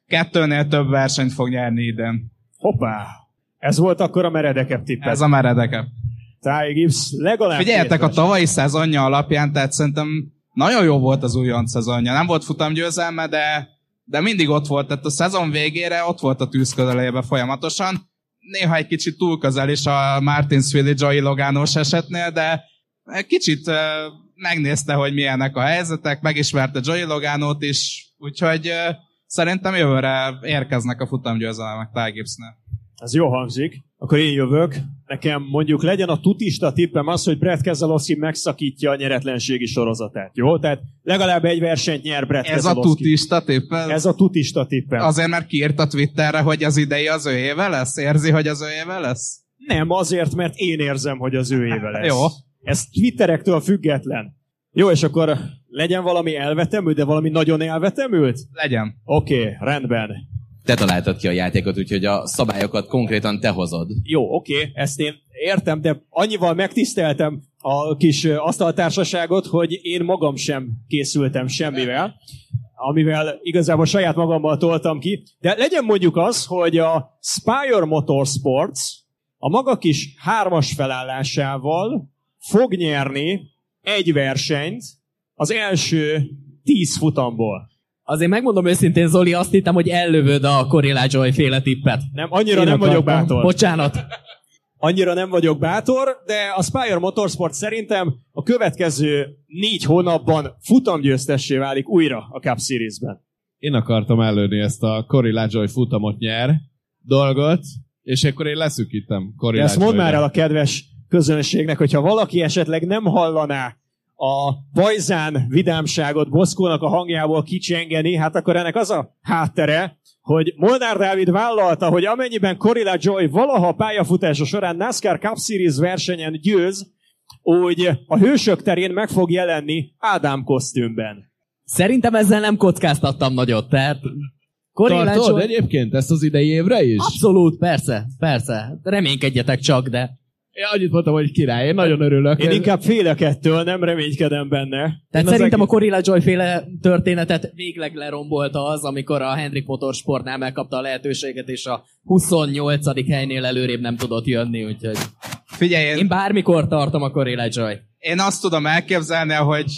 kettőnél több versenyt fog nyerni idén. Hoppá! Ez volt akkor a meredekebb tippem. Ez a meredekebb. Ty Gibbs legalább Figyeljetek, a tavalyi szezonja alapján, tehát szerintem nagyon jó volt az újonc szezonja. Nem volt futamgyőzelme, de, de mindig ott volt. Tehát a szezon végére ott volt a tűz közelébe folyamatosan. Néha egy kicsit túl közel is a Martinsville Joey Logánós esetnél, de kicsit megnézte, hogy milyenek a helyzetek, megismerte Joey Logánót is, úgyhogy szerintem jövőre érkeznek a futamgyőzelmek Ty Gibbsnél. Ez jó hangzik. Akkor én jövök. Nekem mondjuk legyen a tutista tippem az, hogy Brett Keselowski megszakítja a nyeretlenségi sorozatát. Jó? Tehát legalább egy versenyt nyer Brett Ez a tutista tippem? Ez a tutista tippem. Azért, mert kiírt a Twitterre, hogy az idei az ő éve lesz? Érzi, hogy az ő éve lesz? Nem, azért, mert én érzem, hogy az ő éve lesz. Jó. Ez Twitterektől független. Jó, és akkor legyen valami elvetemű, de valami nagyon elvetemült? Legyen. Oké, okay, rendben te találtad ki a játékot, úgyhogy a szabályokat konkrétan te hozod. Jó, oké, okay, ezt én értem, de annyival megtiszteltem a kis asztaltársaságot, hogy én magam sem készültem semmivel, amivel igazából saját magammal toltam ki. De legyen mondjuk az, hogy a Spire Motorsports a maga kis hármas felállásával fog nyerni egy versenyt az első tíz futamból. Azért megmondom őszintén, Zoli, azt hittem, hogy ellövöd a Corilla Joy féle tippet. Nem, annyira Én nem vagyok bátor. Bocsánat. Annyira nem vagyok bátor, de a Spire Motorsport szerintem a következő négy hónapban futamgyőztessé válik újra a Cup Series-ben. Én akartam előni ezt a Corilla Joy futamot nyer dolgot, és akkor én leszűkítem Corilla Ezt mondd már el a kedves közönségnek, hogyha valaki esetleg nem hallaná a bajzán vidámságot Boszkónak a hangjából kicsengeni, hát akkor ennek az a háttere, hogy Molnár Dávid vállalta, hogy amennyiben Corilla Joy valaha pályafutása során NASCAR Cup Series versenyen győz, úgy a hősök terén meg fog jelenni Ádám kosztümben. Szerintem ezzel nem kockáztattam nagyot, tehát Corilla Tartod Joy- egyébként ezt az idei évre is? Abszolút, persze, persze. Reménykedjetek csak, de... Én annyit mondtam, hogy király, én nagyon örülök. Én inkább félek ettől, nem reménykedem benne. Tehát Én az szerintem egész- a Corilla Joy féle történetet végleg lerombolta az, amikor a Henrik Motorsportnál megkapta a lehetőséget, és a 28. helynél előrébb nem tudott jönni, úgyhogy Figyelj, én, én bármikor tartom a Corilla Joy. én azt tudom elképzelni, hogy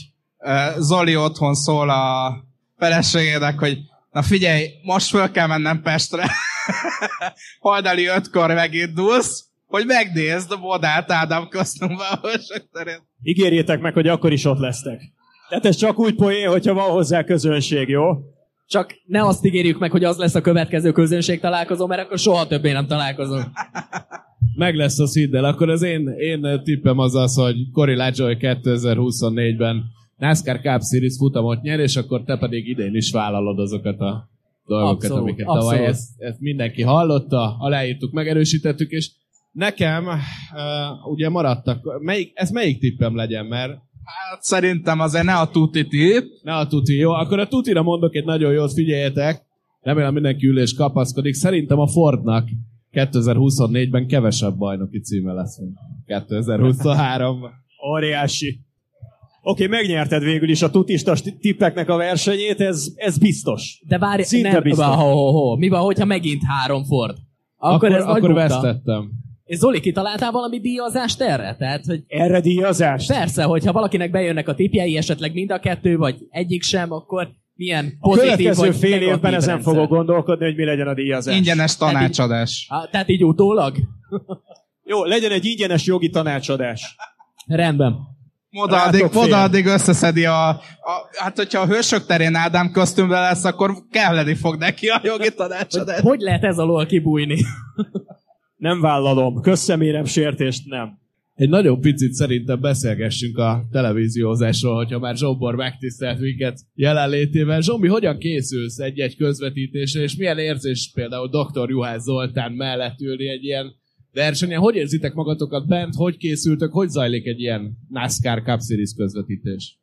Zoli otthon szól a feleségének, hogy na figyelj, most föl kell mennem Pestre. Hajnali ötkor megindulsz, hogy megnézd a modát Ádám terén. Ígérjétek meg, hogy akkor is ott lesztek. Tehát ez csak úgy poén, hogyha van hozzá közönség, jó? Csak ne azt ígérjük meg, hogy az lesz a következő közönség találkozó, mert akkor soha többé nem találkozunk. Meg lesz a szíddel. Akkor az én, én tippem az az, hogy Cory Lajoy 2024-ben NASCAR Cup Series futamot nyer, és akkor te pedig idén is vállalod azokat a dolgokat, Abszolút, amiket abszolút. tavaly ezt, ezt mindenki hallotta, aláírtuk, megerősítettük, és nekem uh, ugye maradtak, melyik, ez melyik tippem legyen, mert Hát szerintem azért ne a tuti tip. ne a tuti, jó? Akkor a tutira mondok egy nagyon jót, figyeljetek. Remélem mindenki ül és kapaszkodik. Szerintem a Fordnak 2024-ben kevesebb bajnoki címe lesz, mint 2023-ban. Óriási. Oké, megnyerted végül is a tutista tippeknek a versenyét, ez, ez biztos. De várj, Szinte nem, biztos. ho, ho, ho. Mi van, hogyha megint három Ford? Akkor, Akkor, ez akkor bukta. vesztettem. És Zoli, kitaláltál valami díjazást erre? Tehát, hogy Erre díjazást? persze, hogyha valakinek bejönnek a tipjei, esetleg mind a kettő, vagy egyik sem, akkor milyen A pozitív következő vagy fél évben ezen rendszer? fogok gondolkodni, hogy mi legyen a díjazás. Ingyenes tanácsadás. Ah, tehát így utólag? Jó, legyen egy ingyenes jogi tanácsadás. Rendben. Moda addig, moda addig összeszedi a, a... Hát, hogyha a hősök terén Ádám kosztümben lesz, akkor kelleni fog neki a jogi tanácsadás. Hogy lehet ez alól kibújni? Nem vállalom. Köszemérem sértést, nem. Egy nagyon picit szerintem beszélgessünk a televíziózásról, hogyha már Zsombor megtisztelt minket jelenlétével. Zsombi, hogyan készülsz egy-egy közvetítésre, és milyen érzés például dr. Juhász Zoltán mellett ülni egy ilyen versenyen? Hogy érzitek magatokat bent? Hogy készültök? Hogy zajlik egy ilyen NASCAR Cup Series közvetítés?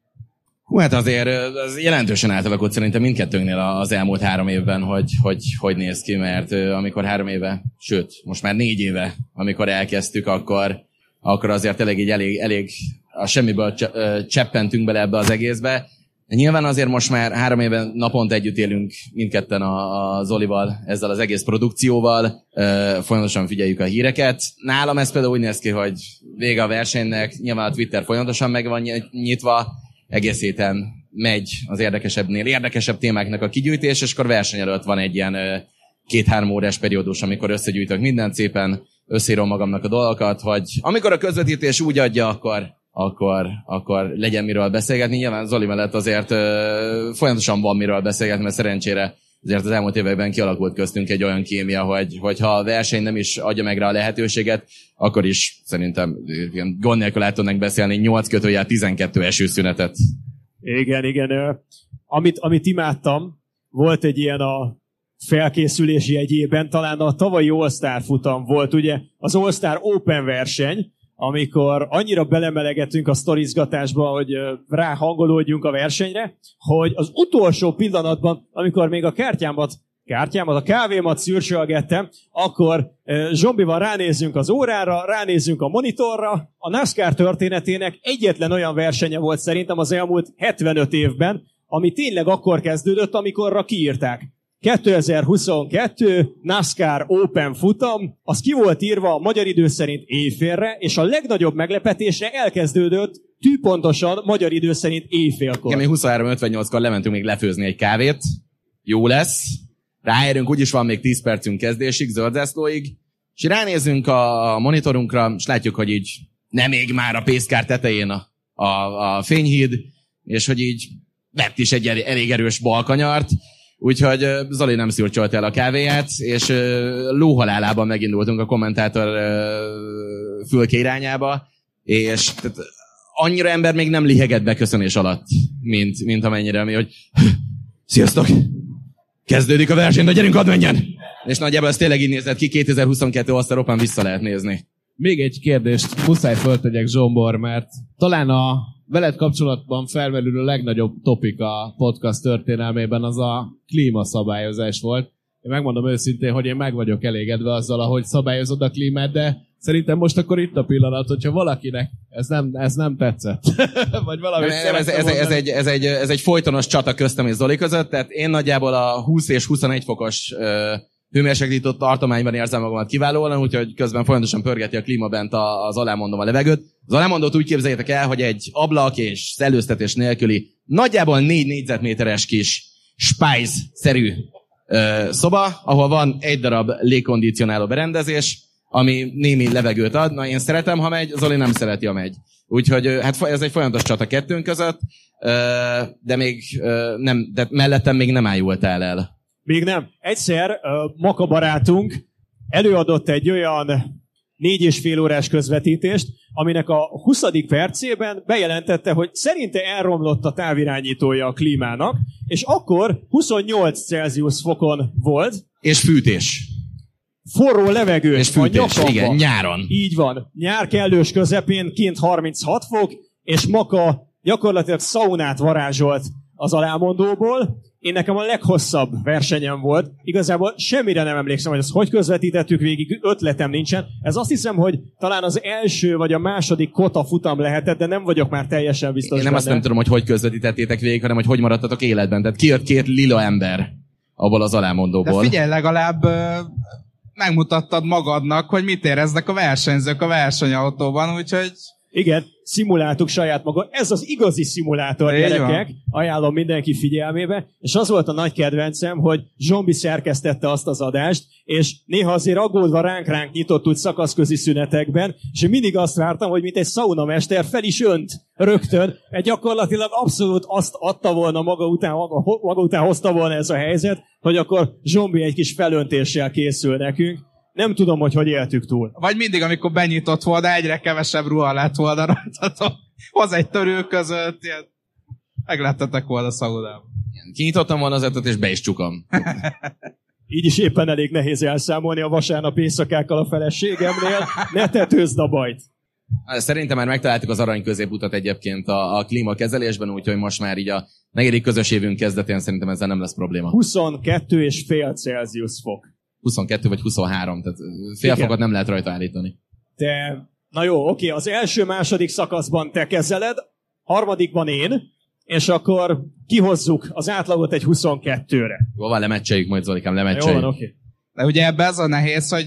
Hú, hát azért az jelentősen átalakult szerintem mindkettőnknél az elmúlt három évben, hogy hogy, hogy néz ki, mert amikor három éve, sőt, most már négy éve, amikor elkezdtük, akkor, akkor azért elég, így elég, elég a semmiből cseppentünk bele ebbe az egészbe. Nyilván azért most már három éve naponta együtt élünk mindketten a, a Zolival, ezzel az egész produkcióval, folyamatosan figyeljük a híreket. Nálam ez például úgy néz ki, hogy vége a versenynek, nyilván a Twitter folyamatosan meg van ny- nyitva, egész héten megy az érdekesebbnél érdekesebb témáknak a kigyűjtés, és akkor verseny előtt van egy ilyen két-három órás periódus, amikor összegyűjtök mindent szépen, összírom magamnak a dolgokat, hogy amikor a közvetítés úgy adja, akkor, akkor, akkor legyen miről beszélgetni. Nyilván Zoli mellett azért ö, folyamatosan van miről beszélgetni, mert szerencsére azért az elmúlt években kialakult köztünk egy olyan kémia, hogy, hogy ha a verseny nem is adja meg rá a lehetőséget, akkor is szerintem ilyen gond nélkül át tudnak beszélni 8 kötőjel 12 esőszünetet. Igen, igen. Amit, amit imádtam, volt egy ilyen a felkészülési jegyében, talán a tavalyi All-Star futam volt, ugye az All-Star Open verseny, amikor annyira belemelegettünk a sztorizgatásba, hogy ráhangolódjunk a versenyre, hogy az utolsó pillanatban, amikor még a kártyámat kártyámat, a kávémat szürcsölgettem, akkor Zsombival ránézzünk az órára, ránézzünk a monitorra. A NASCAR történetének egyetlen olyan versenye volt szerintem az elmúlt 75 évben, ami tényleg akkor kezdődött, amikorra kiírták. 2022 NASCAR Open futam, az ki volt írva a magyar idő szerint éjfélre, és a legnagyobb meglepetésre elkezdődött tűpontosan magyar idő szerint éjfélkor. Igen, mi 23.58-kor lementünk még lefőzni egy kávét. Jó lesz. Ráérünk, úgyis van még 10 percünk kezdésig, zöldzászlóig. És ránézünk a monitorunkra, és látjuk, hogy így nem még már a pészkár tetején a, a, a fényhíd, és hogy így vett is egy elég, erős balkanyart, úgyhogy ö, Zoli nem szürcsölt el a kávéját, és lóhalálában megindultunk a kommentátor fülke irányába, és tehát, annyira ember még nem lihegett beköszönés alatt, mint, mint amennyire mi, hogy sziasztok, kezdődik a verseny, de gyerünk, hadd menjen! És nagyjából ez tényleg így nézett ki, 2022 All-Star Open vissza lehet nézni. Még egy kérdést muszáj föltegyek Zsombor, mert talán a veled kapcsolatban felmerülő legnagyobb topik a podcast történelmében az a klímaszabályozás volt. Én megmondom őszintén, hogy én meg vagyok elégedve azzal, ahogy szabályozod a klímát, de szerintem most akkor itt a pillanat, hogyha valakinek ez nem, ez nem tetszett. Vagy valami ez, ez, ez, ez, egy, ez, egy, ez egy folytonos csata köztem és Zoli között, tehát én nagyjából a 20 és 21 fokos hőmérsékletított tartományban érzem magamat kiválóan, úgyhogy közben folyamatosan pörgeti a klíma bent az alámondom a levegőt. Az alámondót úgy képzeljétek el, hogy egy ablak és szellőztetés nélküli, nagyjából 4 négyzetméteres kis spice-szerű ö, szoba, ahol van egy darab légkondicionáló berendezés, ami némi levegőt ad. Na, én szeretem, ha megy, Zoli nem szereti, ha megy. Úgyhogy hát ez egy folyamatos csata kettőnk között, de még nem, de mellettem még nem ájultál el. Még nem. Egyszer Maka barátunk előadott egy olyan négy és fél órás közvetítést, aminek a 20. percében bejelentette, hogy szerinte elromlott a távirányítója a klímának, és akkor 28 Celsius fokon volt. És fűtés. Forró levegő. És fűtés, igen, nyáron. Így van. Nyár kellős közepén kint 36 fok, és Maka gyakorlatilag szaunát varázsolt az alámondóból, én nekem a leghosszabb versenyem volt. Igazából semmire nem emlékszem, hogy ezt hogy közvetítettük végig, ötletem nincsen. Ez azt hiszem, hogy talán az első vagy a második kota futam lehetett, de nem vagyok már teljesen biztos Én nem benne. azt nem tudom, hogy hogy közvetítettétek végig, hanem hogy hogy maradtatok életben. Tehát kijött két lila ember abból az alámondóból. De figyelj, legalább megmutattad magadnak, hogy mit éreznek a versenyzők a versenyautóban, úgyhogy igen, szimuláltuk saját maga. Ez az igazi szimulátor, Így gyerekek. van. Ajánlom mindenki figyelmébe. És az volt a nagy kedvencem, hogy Zsombi szerkesztette azt az adást, és néha azért aggódva ránk-ránk nyitott úgy szakaszközi szünetekben, és én mindig azt vártam, hogy mint egy saunamester fel is önt rögtön, mert gyakorlatilag abszolút azt adta volna maga után, maga, maga után hozta volna ez a helyzet, hogy akkor Zsombi egy kis felöntéssel készül nekünk. Nem tudom, hogy hogy éltük túl. vagy mindig, amikor benyitott volna, egyre kevesebb ruha lett volna rajtatok. Hoz egy törő között, ilyen, meglettetek volna szaudában. Kinyitottam volna az etet, és be is csukom. Így is éppen elég nehéz elszámolni a vasárnap éjszakákkal a feleségemnél. Ne tetőzd a bajt! Szerintem már megtaláltuk az arany középutat egyébként a, a klímakezelésben, úgyhogy most már így a negyedik közös évünk kezdetén szerintem ezzel nem lesz probléma. 22 és fél Celsius fok. 22 vagy 23, tehát fél Igen. fokot nem lehet rajta állítani. De, na jó, oké, az első-második szakaszban te kezeled, harmadikban én, és akkor kihozzuk az átlagot egy 22-re. Jó, van, lemecseljük majd, Zolikám, Jó lemecseljük. van, oké. De ugye ebbe az a nehéz, hogy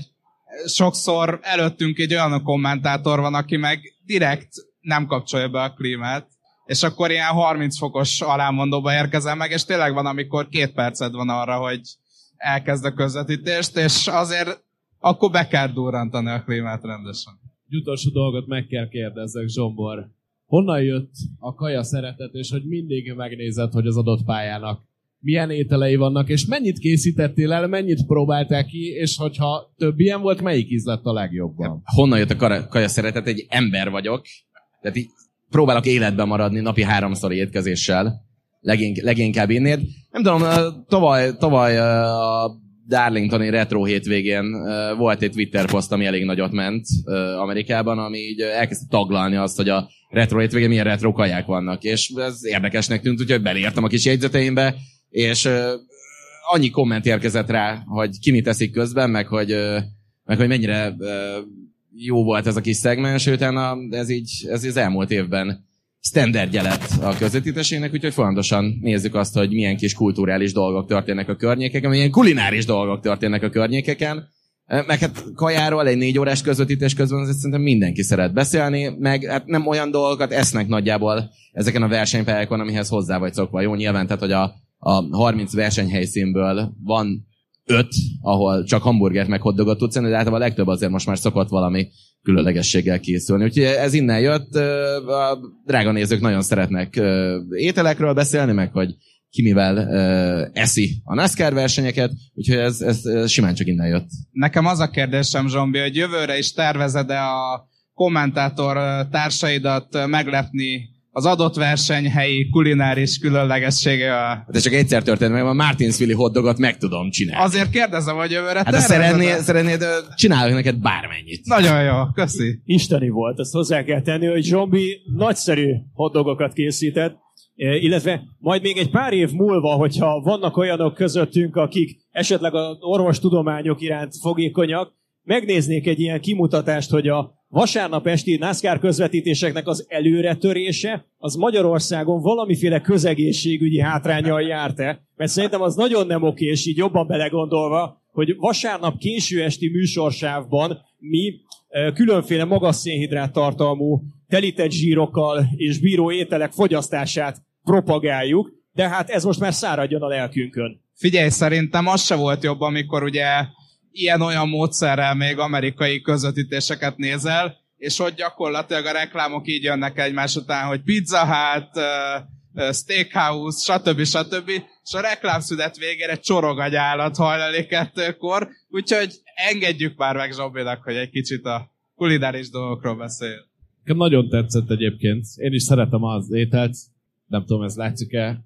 sokszor előttünk egy olyan kommentátor van, aki meg direkt nem kapcsolja be a klímát, és akkor ilyen 30 fokos alámondóba érkezel meg, és tényleg van, amikor két perced van arra, hogy elkezd a közvetítést, és azért akkor be kell durrantani a klímát rendesen. Egy utolsó dolgot meg kell kérdezzek, Zsombor. Honnan jött a kaja szeretet, és hogy mindig megnézed, hogy az adott pályának milyen ételei vannak, és mennyit készítettél el, mennyit próbáltál ki, és hogyha több ilyen volt, melyik íz lett a legjobban? Honnan jött a kaja szeretet? Egy ember vagyok, tehát így próbálok életben maradni napi háromszor étkezéssel, legink, leginkább innéd. Nem tudom, tavaly, tavaly a Darlingtoni retro hétvégén volt egy Twitter poszt, ami elég nagyot ment Amerikában, ami így elkezdte taglalni azt, hogy a retro hétvégén milyen retro kaják vannak, és ez érdekesnek tűnt, úgyhogy beleírtam a kis jegyzeteimbe, és annyi komment érkezett rá, hogy ki mit teszik közben, meg hogy, meg hogy mennyire jó volt ez a kis szegmens, utána ez így ez az elmúlt évben standardje lett a közvetítésének, úgyhogy folyamatosan nézzük azt, hogy milyen kis kulturális dolgok történnek a környékeken, milyen kulináris dolgok történnek a környékeken. Meg hát kajáról egy négy órás közvetítés közben azért szerintem mindenki szeret beszélni, meg hát nem olyan dolgokat esznek nagyjából ezeken a versenypályákon, amihez hozzá vagy szokva. Jó, nyilván, tehát, hogy a, a 30 versenyhelyszínből van öt, ahol csak hamburgert meg hotdogot tudsz enni, de általában a legtöbb azért most már szokott valami különlegességgel készülni. Úgyhogy ez innen jött. A drága nézők nagyon szeretnek ételekről beszélni, meg hogy ki mivel eszi a NASCAR versenyeket, úgyhogy ez, ez, simán csak innen jött. Nekem az a kérdésem, Zsombi, hogy jövőre is tervezed-e a kommentátor társaidat meglepni az adott versenyhelyi kulináris különlegessége a... De csak egyszer történt meg, a Martinsville hotdogot meg tudom csinálni. Azért kérdezem, hogy jövőre Hát ha szeretnéd, szeretnéd, csinálok neked bármennyit. Nagyon jó, köszi. Isteni volt, ezt hozzá kell tenni, hogy Zsombi nagyszerű hotdogokat készített, eh, illetve majd még egy pár év múlva, hogyha vannak olyanok közöttünk, akik esetleg az orvostudományok iránt fogékonyak, megnéznék egy ilyen kimutatást, hogy a vasárnap esti NASCAR közvetítéseknek az előretörése, az Magyarországon valamiféle közegészségügyi hátrányal járt-e? Mert szerintem az nagyon nem oké, és így jobban belegondolva, hogy vasárnap késő esti műsorsávban mi különféle magas szénhidrát tartalmú telített zsírokkal és bíró ételek fogyasztását propagáljuk, de hát ez most már száradjon a lelkünkön. Figyelj, szerintem az se volt jobb, amikor ugye ilyen-olyan módszerrel még amerikai közvetítéseket nézel, és hogy gyakorlatilag a reklámok így jönnek egymás után, hogy Pizza Hut, Steakhouse, stb. stb. És a reklámszünet végére csorog a nyálat hajlali kettőkor, úgyhogy engedjük már meg Zsobinak, hogy egy kicsit a kulináris dolgokról beszél. Nagyon tetszett egyébként. Én is szeretem az ételt. Nem tudom, ez látszik-e.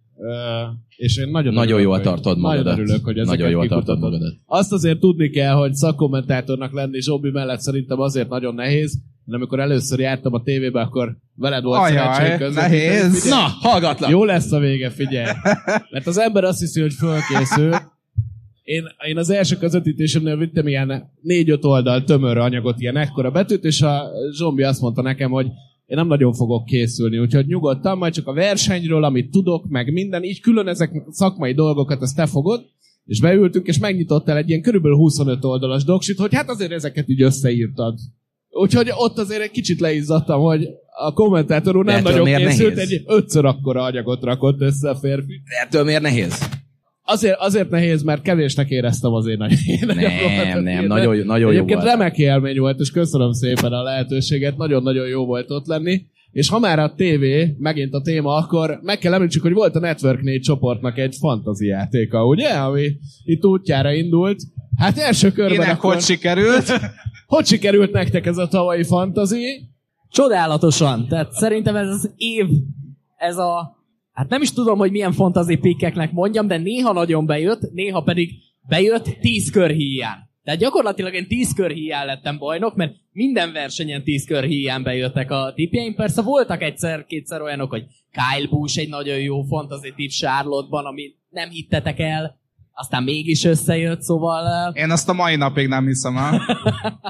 És én nagyon, nagyon örülök, jól hogy, tartod magadat. Nagyon örülök, hogy ezeket Nagyon jól tartod magadat. Azt azért tudni kell, hogy szakkommentátornak lenni Zsobi mellett szerintem azért nagyon nehéz, de amikor először jártam a tévébe, akkor veled volt Ajaj, szerencsém nehéz. Figyelj, Na, hallgatlak! Jó lesz a vége, figyelj. Mert az ember azt hiszi, hogy fölkészül. Én, én az első közvetítésemnél vittem ilyen négy-öt oldal tömör anyagot, ilyen ekkora betűt, és a Zsombi azt mondta nekem, hogy én nem nagyon fogok készülni, úgyhogy nyugodtan, majd csak a versenyről, amit tudok, meg minden, így külön ezek szakmai dolgokat, ezt te fogod, és beültünk, és megnyitottál egy ilyen körülbelül 25 oldalas doksit, hogy hát azért ezeket így összeírtad. Úgyhogy ott azért egy kicsit leizzadtam, hogy a kommentátor úr nem Ettől nagyon készült, nehéz? egy ötször akkora anyagot rakott össze a férfi. De ettől miért nehéz? Azért, azért nehéz, mert kevésnek éreztem az én nagy Nem, nem, nagyon, nagyon jó Egyébként volt. remek élmény volt, és köszönöm szépen a lehetőséget, nagyon-nagyon jó volt ott lenni. És ha már a tévé, megint a téma, akkor meg kell említsük, hogy volt a Network 4 csoportnak egy fantazi játéka, ugye? Ami itt útjára indult. Hát első körben Kinek akkor... hogy sikerült? hogy sikerült nektek ez a tavalyi fantazi? Csodálatosan. Tehát szerintem ez az év, ez a... Hát nem is tudom, hogy milyen fantasy pikkeknek mondjam, de néha nagyon bejött, néha pedig bejött tíz kör híján. Tehát gyakorlatilag én tíz kör híján lettem bajnok, mert minden versenyen tíz kör híján bejöttek a tipjeim. Persze voltak egyszer-kétszer olyanok, hogy Kyle Busch egy nagyon jó fantasy tip Charlotte-ban, amit nem hittetek el, aztán mégis összejött, szóval... Én azt a mai napig nem hiszem el.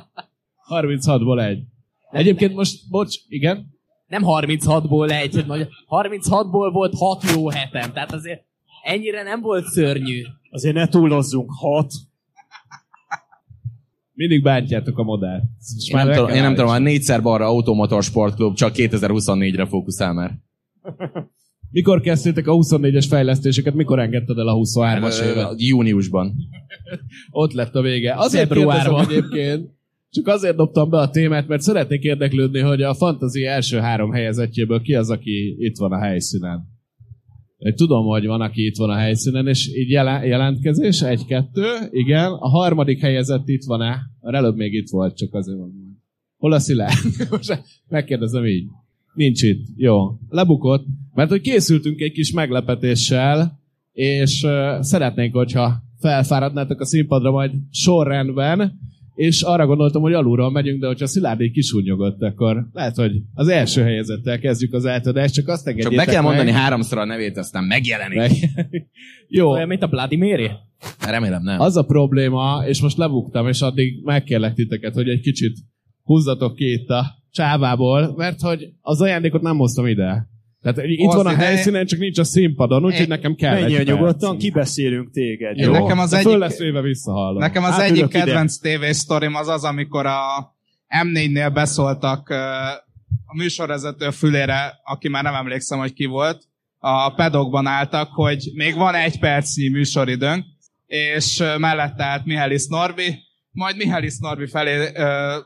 36-ból egy. Egyébként most, bocs, igen? Nem 36-ból egy, hogy mondja, 36-ból volt 6 jó hetem, tehát azért ennyire nem volt szörnyű. Azért ne túlozzunk, hat. Mindig bántjátok a modellt. Én nem, tudom, én nem tudom, a állítani. négyszer balra Automotor Sportklub csak 2024-re fókuszál már. Mikor kezdtétek a 24-es fejlesztéseket, mikor engedted el a 23-as Ö, évet? Júniusban. Ott lett a vége. Azért kérdezem egyébként, csak azért dobtam be a témát, mert szeretnék érdeklődni, hogy a fantasy első három helyezettjéből ki az, aki itt van a helyszínen. Tudom, hogy van, aki itt van a helyszínen, és így jelen- jelentkezés, egy-kettő, igen. A harmadik helyezett itt van-e? Mert előbb még itt volt, csak azért van. Hol a Szilárd? Most megkérdezem így. Nincs itt. Jó. Lebukott. Mert hogy készültünk egy kis meglepetéssel, és uh, szeretnénk, hogyha felfáradnátok a színpadra majd sorrendben, és arra gondoltam, hogy alulról megyünk, de hogyha Szilárd így kisúnyogott, akkor lehet, hogy az első helyezettel kezdjük az átadást, csak azt Csak engedjétek be kell meg. mondani háromszor a nevét, aztán megjelenik. Meg. Jó, Olyan, mint a Mary. Remélem nem. az a probléma, és most lebuktam, és addig megkérlek titeket, hogy egy kicsit húzzatok ki itt a csávából, mert hogy az ajándékot nem hoztam ide. Tehát itt Az van a helyszínen, csak nincs a színpadon, úgyhogy nekem kell Menjél egy nyugodtan, kibeszélünk téged. Jó? nekem az egyik- föl lesz véve visszahallom. Nekem az egyik kedvenc tévésztorim az az, amikor a M4-nél beszóltak a műsorvezető fülére, aki már nem emlékszem, hogy ki volt, a pedokban álltak, hogy még van egy percnyi műsoridőnk, és mellette állt Mihális Norbi, majd Mihális Norbi felé ö,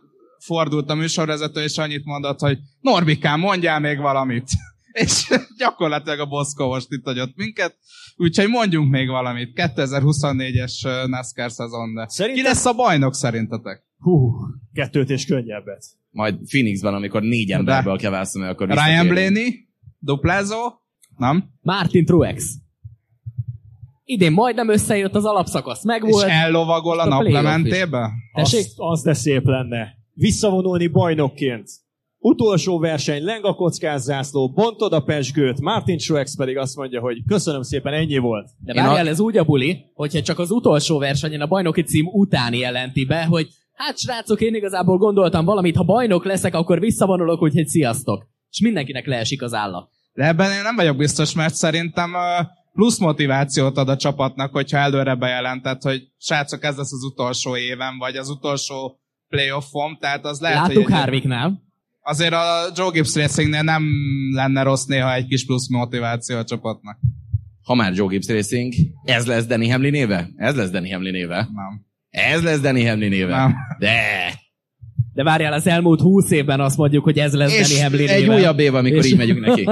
fordult a műsorvezető, és annyit mondott, hogy Norbikám, mondjál még valamit. És gyakorlatilag a Boszkó most itt hagyott minket, úgyhogy mondjunk még valamit. 2024-es ö, NASCAR szezon, de Szerintem- ki lesz a bajnok szerintetek? Hú, kettőt és könnyebbet. Majd Phoenixben, amikor négy emberből választani, akkor Ryan. Blaney? Duplázó? Nem? Martin Truex. Idén majdnem összejött az alapszakasz, meg És ellovagol a a naplementébe? Tessék? Az, az de szép lenne. Visszavonulni bajnokként. Utolsó verseny, leng a kockázászló, bontod a pesgőt, Martin Truex pedig azt mondja, hogy köszönöm szépen, ennyi volt. De várjál, a- ez úgy a buli, hogyha csak az utolsó versenyen a bajnoki cím után jelenti be, hogy hát srácok, én igazából gondoltam valamit, ha bajnok leszek, akkor visszavonulok, úgyhogy sziasztok. És mindenkinek leesik az álla. De ebben én nem vagyok biztos, mert szerintem plusz motivációt ad a csapatnak, hogyha előre bejelentett, hogy srácok, ez lesz az utolsó évem, vagy az utolsó playoffom, tehát az lehet, Láttuk hogy egy- Harvicknál. Azért a Joe Gibbs Racingnél nem lenne rossz néha egy kis plusz motiváció a csapatnak. Ha már Joe Gibbs Racing, ez lesz Danny Hamlin néve? Ez lesz Danny Hamlin néve? Nem. Ez lesz Danny Hamlin néve? Nem. De! De várjál, az elmúlt húsz évben azt mondjuk, hogy ez lesz És Danny Hamlin egy néven. újabb év, amikor És- így megyünk neki.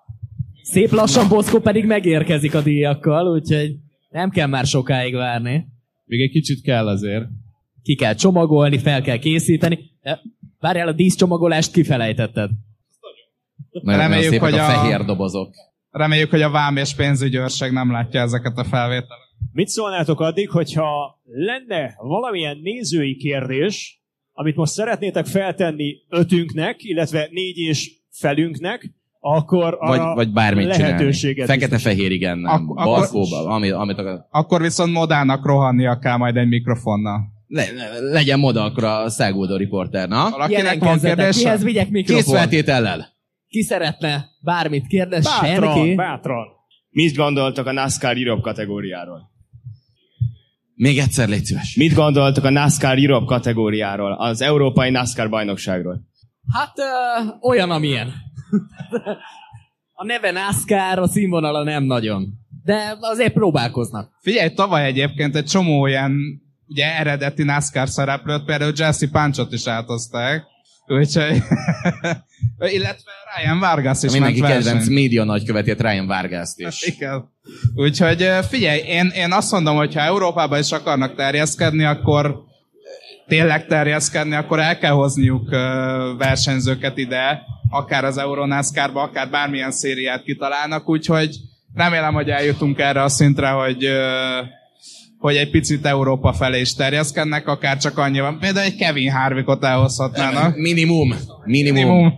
Szép lassan Boszkó pedig megérkezik a díjakkal, úgyhogy nem kell már sokáig várni. Még egy kicsit kell azért. Ki kell csomagolni, fel kell készíteni. Várjál, a díszcsomagolást kifelejtetted. Nagyon, Reméljük, szépek hogy a a- fehér dobozok. Reméljük, hogy a vám és pénzügyi őrség nem látja ezeket a felvételeket. Mit szólnátok addig, hogyha lenne valamilyen nézői kérdés, amit most szeretnétek feltenni ötünknek, illetve négy és felünknek, akkor Vagy, arra vagy bármit lehetőséget. Fekete-fehér, igen, nem. Ak- akkor- Balkóba, amit, amit akar. Akkor viszont Modának rohannia kell majd egy mikrofonnal. Le, le, legyen moda akkor a száguldó riporter, na? Valakinek van kérdése? kihez vigyek Kész mikrofon? feltétellel. Ki szeretne bármit kérdez? Bátran, Senki? bátran. Mit gondoltok a NASCAR Europe kategóriáról? Még egyszer légy szíves. Mit gondoltok a NASCAR Europe kategóriáról? Az Európai NASCAR bajnokságról? Hát ö, olyan, amilyen. a neve NASCAR, a színvonala nem nagyon. De azért próbálkoznak. Figyelj, tavaly egyébként egy csomó ilyen ugye eredeti NASCAR szereplőt, például Jesse Punchot is átozták. Úgyhogy... illetve Ryan Vargas is Mindenki ment kedvenc média nagykövetét Ryan Vargas-t is. Igen. Úgyhogy figyelj, én, én azt mondom, hogy ha Európába is akarnak terjeszkedni, akkor tényleg terjeszkedni, akkor el kell hozniuk versenyzőket ide, akár az Euronászkárba, akár bármilyen szériát kitalálnak, úgyhogy remélem, hogy eljutunk erre a szintre, hogy hogy egy picit Európa felé is terjeszkednek, akár csak annyiban. Például egy Kevin Harvickot elhozhatnának. Minimum. Minimum. Minimum.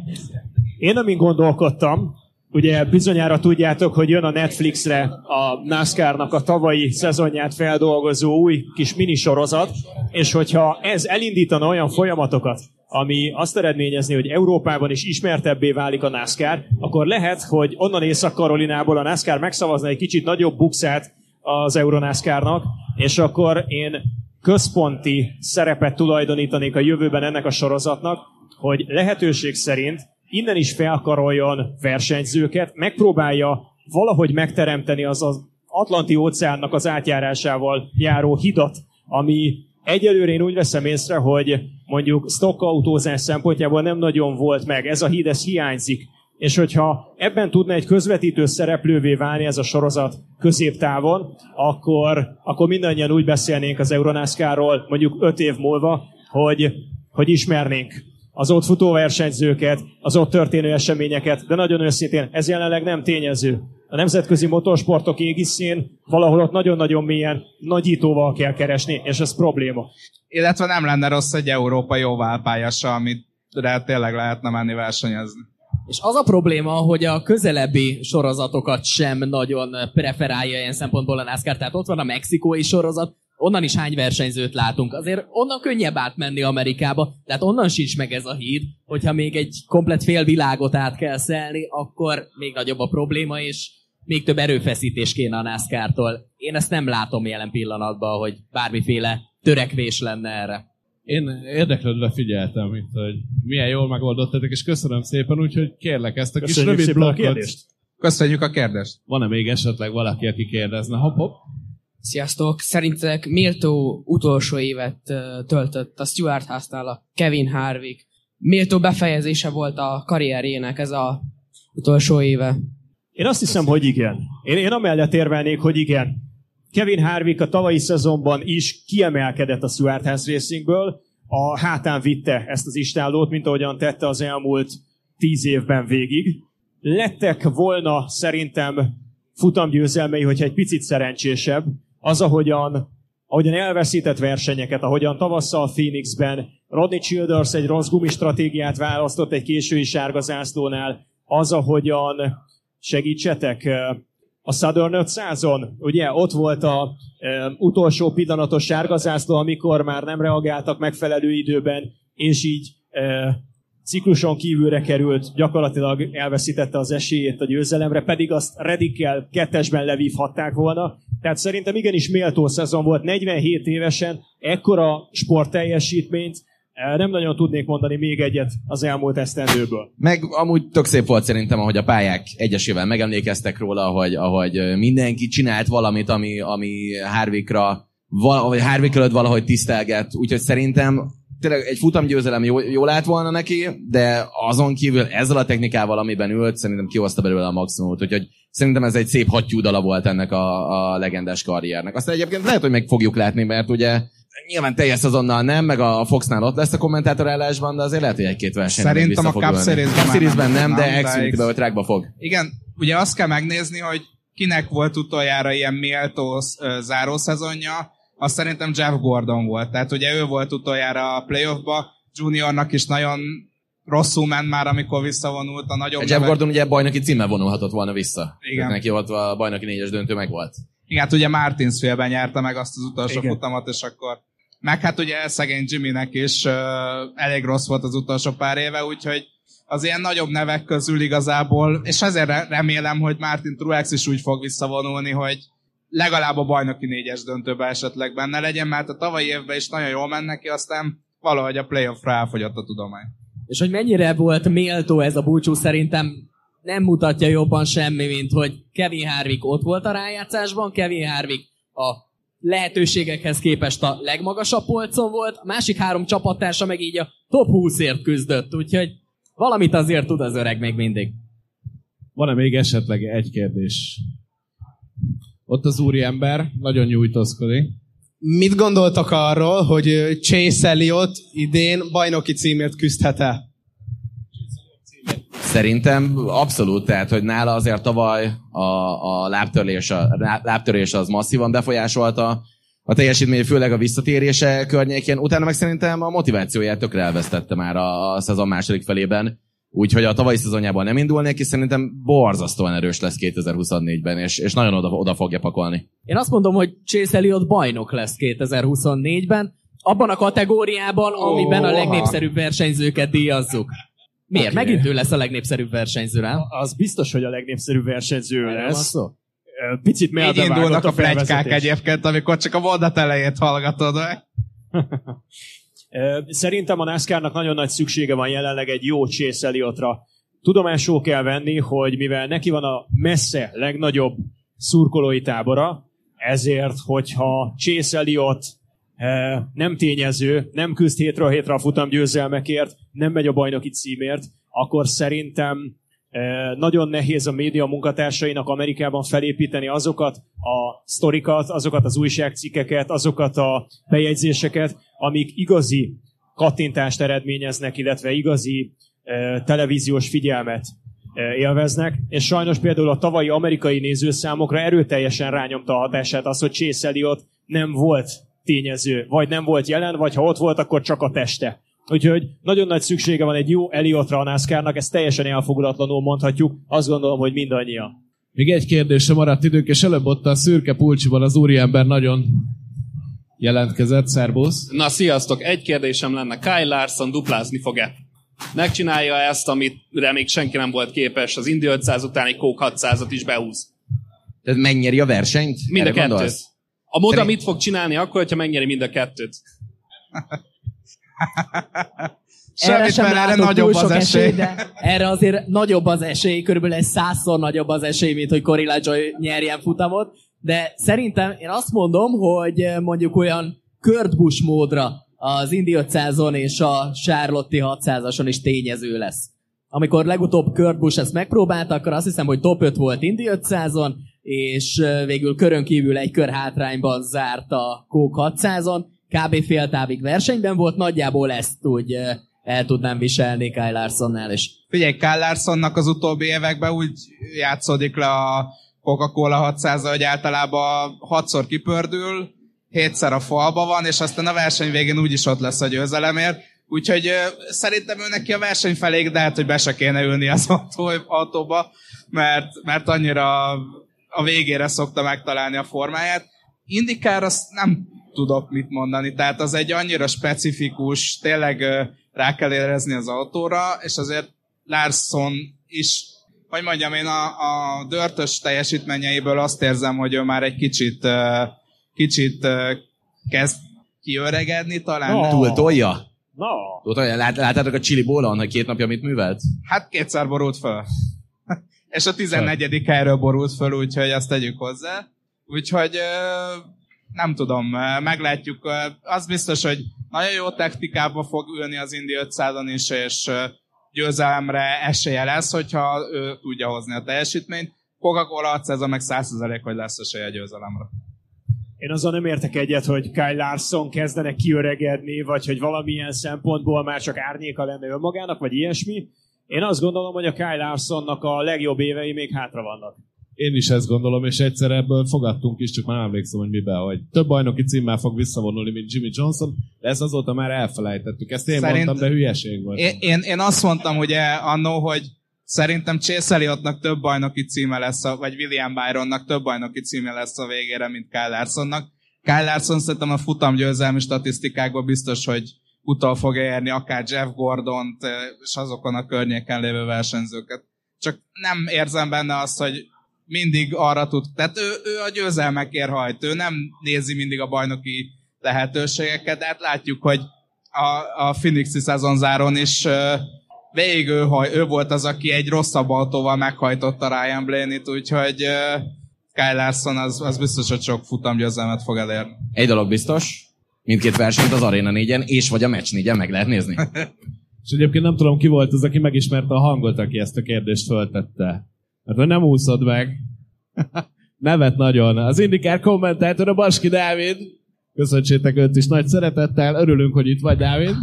Én amin gondolkodtam, ugye bizonyára tudjátok, hogy jön a Netflixre a NASCAR-nak a tavalyi szezonját feldolgozó új kis minisorozat, és hogyha ez elindítana olyan folyamatokat, ami azt eredményezni, hogy Európában is ismertebbé válik a NASCAR, akkor lehet, hogy onnan Észak-Karolinából a NASCAR megszavazna egy kicsit nagyobb bukszát az Euronászkárnak, és akkor én központi szerepet tulajdonítanék a jövőben ennek a sorozatnak, hogy lehetőség szerint innen is felkaroljon versenyzőket, megpróbálja valahogy megteremteni az az Atlanti óceánnak az átjárásával járó hidat, ami egyelőre én úgy veszem észre, hogy mondjuk stockautózás szempontjából nem nagyon volt meg. Ez a híd, ez hiányzik. És hogyha ebben tudna egy közvetítő szereplővé válni ez a sorozat középtávon, akkor, akkor mindannyian úgy beszélnénk az Euronászkáról mondjuk öt év múlva, hogy, hogy ismernénk az ott futó versenyzőket, az ott történő eseményeket, de nagyon őszintén, ez jelenleg nem tényező. A nemzetközi motorsportok égiszén valahol ott nagyon-nagyon mélyen nagyítóval kell keresni, és ez probléma. Illetve nem lenne rossz egy európai oválpályasa, amit tényleg lehetne menni versenyezni. És az a probléma, hogy a közelebbi sorozatokat sem nagyon preferálja ilyen szempontból a NASCAR. Tehát ott van a mexikói sorozat, onnan is hány versenyzőt látunk. Azért onnan könnyebb átmenni Amerikába, tehát onnan sincs meg ez a híd, hogyha még egy komplet fél világot át kell szelni, akkor még nagyobb a probléma, és még több erőfeszítés kéne a NASCAR-tól. Én ezt nem látom jelen pillanatban, hogy bármiféle törekvés lenne erre. Én érdeklődve figyeltem itt, hogy milyen jól megoldottatok, és köszönöm szépen, úgyhogy kérlek ezt a kis Köszönjük rövid a blokkot. kérdést. Köszönjük a kérdést! Van-e még esetleg valaki, aki kérdezne? Hopp, hopp. Sziasztok! Szerintetek méltó utolsó évet töltött a Stuart House-nál a Kevin Harvick. Méltó befejezése volt a karrierjének ez a utolsó éve. Én azt hiszem, hogy igen. Én, én amellett érvelnék, hogy igen. Kevin Harvick a tavalyi szezonban is kiemelkedett a Stuart House Racingből, a hátán vitte ezt az istállót, mint ahogyan tette az elmúlt tíz évben végig. lettek volna szerintem futamgyőzelmei, hogyha egy picit szerencsésebb, az, ahogyan, ahogyan elveszített versenyeket, ahogyan tavasszal Phoenixben Rodney Childers egy rossz gumistratégiát választott egy késői sárga zászlónál, az, ahogyan segítsetek, a Southern 500-on, ugye ott volt a e, utolsó pillanatos sárgazászló, amikor már nem reagáltak megfelelő időben, és így e, cikluson kívülre került, gyakorlatilag elveszítette az esélyét a győzelemre, pedig azt Redikkel kettesben levívhatták volna. Tehát szerintem igenis méltó szezon volt, 47 évesen, ekkora sportteljesítményt, nem nagyon tudnék mondani még egyet az elmúlt esztendőből. Meg amúgy tök szép volt szerintem, ahogy a pályák egyesével megemlékeztek róla, hogy ahogy mindenki csinált valamit, ami, ami Harvickra, vagy Harvick előtt valahogy tisztelget. Úgyhogy szerintem tényleg egy futamgyőzelem jó, jó lett volna neki, de azon kívül ezzel a technikával, amiben ült, szerintem kihozta belőle a maximumot. Úgyhogy szerintem ez egy szép hattyúdala volt ennek a, a legendás karriernek. Aztán egyébként lehet, hogy meg fogjuk látni, mert ugye nyilván teljes azonnal nem, meg a Foxnál ott lesz a kommentátorállásban, de azért lehet, hogy egy-két verseny Szerintem a Cup Series-ben nem, nem, de Xfinity-ben trákba fog. Igen, ugye azt kell megnézni, hogy kinek volt utoljára ilyen méltó zárószezonja, azt szerintem Jeff Gordon volt. Tehát ugye ő volt utoljára a playoffba, Juniornak is nagyon rosszul ment már, amikor visszavonult a nagyobb Jeff nevet. Gordon ugye bajnoki címmel vonulhatott volna vissza. Igen. Tehát neki volt a bajnoki négyes döntő meg volt. Igen, hát ugye Martinsfélben nyerte meg azt az utolsó Igen. futamat, és akkor meg hát ugye szegény Jimmynek is uh, elég rossz volt az utolsó pár éve, úgyhogy az ilyen nagyobb nevek közül igazából, és ezért remélem, hogy Martin Truex is úgy fog visszavonulni, hogy legalább a bajnoki négyes döntőbe esetleg benne legyen, mert a tavalyi évben is nagyon jól ment neki, aztán valahogy a playoffra elfogyott a tudomány. És hogy mennyire volt méltó ez a búcsú, szerintem nem mutatja jobban semmi, mint hogy Kevin Harvick ott volt a rájátszásban, Kevin Harvick a lehetőségekhez képest a legmagasabb polcon volt, a másik három csapattársa meg így a top 20-ért küzdött, úgyhogy valamit azért tud az öreg még mindig. Van-e még esetleg egy kérdés? Ott az úriember nagyon nyújtózkodik. Mit gondoltak arról, hogy Chase Elliot idén bajnoki címért küzdhet-e? Szerintem abszolút, tehát, hogy nála azért tavaly a, a lábtörés, a lábtörés az masszívan befolyásolta a teljesítmény, főleg a visszatérése környékén. Utána meg szerintem a motivációját tökre elvesztette már a, a szezon második felében. Úgyhogy a tavalyi szezonjában nem indul neki, szerintem borzasztóan erős lesz 2024-ben, és, és nagyon oda, oda fogja pakolni. Én azt mondom, hogy Chase Elliot bajnok lesz 2024-ben, abban a kategóriában, amiben a legnépszerűbb versenyzőket díjazzuk. Miért? Okay. Megint ő lesz a legnépszerűbb versenyző, nem? Az biztos, hogy a legnépszerűbb versenyző lesz. Szó? Picit Így indulnak a, a plegykák egyébként, amikor csak a mondat elejét hallgatod meg. Szerintem a NASCAR-nak nagyon nagy szüksége van jelenleg egy jó Chase Elliotra. Tudomásul kell venni, hogy mivel neki van a messze legnagyobb szurkolói tábora, ezért, hogyha Chase Elliot nem tényező, nem küzd hétről hétre a futam győzelmekért, nem megy a bajnoki címért, akkor szerintem nagyon nehéz a média munkatársainak Amerikában felépíteni azokat a sztorikat, azokat az újságcikkeket, azokat a bejegyzéseket, amik igazi kattintást eredményeznek, illetve igazi televíziós figyelmet élveznek, és sajnos például a tavalyi amerikai nézőszámokra erőteljesen rányomta a hatását az, hogy Chase Elliot nem volt tényező, vagy nem volt jelen, vagy ha ott volt, akkor csak a teste. Úgyhogy nagyon nagy szüksége van egy jó Eliotra a NASCAR-nak, ezt teljesen elfogulatlanul mondhatjuk, azt gondolom, hogy mindannyian. Még egy kérdésre maradt idők, és előbb ott a szürke pulcsiban az úriember nagyon jelentkezett. Szerbusz. Na, sziasztok! Egy kérdésem lenne. Kyle Larson duplázni fog-e? Megcsinálja ezt, amit még senki nem volt képes, az Indy 500 utáni Coke 600-at is behúz. Tehát megnyeri a versenyt? Mind a kettőt. A Moda mit fog csinálni akkor, hogyha megnyeri mind a kettőt? erre sem erre nagyobb az esély. esély de erre azért nagyobb az esély, körülbelül egy százszor nagyobb az esély, mint hogy Corilla Joy nyerjen futamot. De szerintem én azt mondom, hogy mondjuk olyan Kurt Busch módra az Indy 500-on és a Charlotte 600-ason is tényező lesz. Amikor legutóbb Kurt Busch ezt megpróbálta, akkor azt hiszem, hogy top 5 volt Indy 500-on, és végül körön kívül egy kör hátrányban zárt a Coke 600-on, kb. fél távig versenyben volt, nagyjából ezt úgy el tudnám viselni Kyle Larsonnál is. Figyelj, Kyle Larsonnak az utóbbi években úgy játszódik le a Coca-Cola 600 hogy általában hatszor kipördül, hétszer a falba van, és aztán a verseny végén úgyis ott lesz a győzelemért. Úgyhogy szerintem ő neki a verseny felé, de hát, hogy be se kéne ülni az autó, autóba, mert, mert annyira a végére szokta megtalálni a formáját. Indikár azt nem tudok mit mondani, tehát az egy annyira specifikus, tényleg rá kell érezni az autóra, és azért Larson is, hogy mondjam, én a, a dörtös teljesítményeiből azt érzem, hogy ő már egy kicsit, kicsit kezd kiöregedni talán. No. Túl tolja? Tolja? Lát, láttátok a Chili Bólon, hogy két napja mit művelt? Hát kétszer borult föl. És a 14. helyről borult föl, úgyhogy azt tegyük hozzá. Úgyhogy nem tudom, meglátjuk. Az biztos, hogy nagyon jó technikába fog ülni az Indi 500-on is, és győzelemre esélye lesz, hogyha ő tudja hozni a teljesítményt. Coca-Cola 600 meg 100% hogy lesz esélye a győzelemre. Én azzal nem értek egyet, hogy Kyle Larson kezdene kiöregedni, vagy hogy valamilyen szempontból már csak árnyéka lenne önmagának, vagy ilyesmi. Én azt gondolom, hogy a Kyle Larsonnak a legjobb évei még hátra vannak. Én is ezt gondolom, és egyszer ebből fogadtunk is, csak már emlékszem, hogy miben, hogy több bajnoki címmel fog visszavonulni, mint Jimmy Johnson, de ezt azóta már elfelejtettük. Ezt én Szerint- mondtam, de hülyeség volt. Én, én, én azt mondtam ugye annó, hogy szerintem Chase Elliottnak több bajnoki címe lesz, a, vagy William Byronnak több bajnoki címe lesz a végére, mint Kyle Larsonnak. Kyle Larson szerintem a futamgyőzelmi statisztikákban biztos, hogy utol fogja érni akár Jeff Gordont, eh, és azokon a környéken lévő versenyzőket. Csak nem érzem benne azt, hogy mindig arra tud, tehát ő, ő a győzelmekért hajt, ő nem nézi mindig a bajnoki lehetőségeket, de hát látjuk, hogy a, a Phoenixi szezonzáron is végig ő, ő volt az, aki egy rosszabb autóval meghajtotta Ryan Blaney-t, úgyhogy Kyle Larson az, az biztos, hogy sok futamgyőzelmet fog elérni. Egy dolog biztos, mindkét versenyt az Arena 4-en és vagy a Match 4-en meg lehet nézni. És egyébként nem tudom, ki volt az, aki megismerte a hangot, aki ezt a kérdést föltette. Hogy nem úszod meg. Nevet nagyon. Az Indikár kommentátor a Baski Dávid. Köszöntsétek őt is nagy szeretettel. Örülünk, hogy itt vagy, Dávid.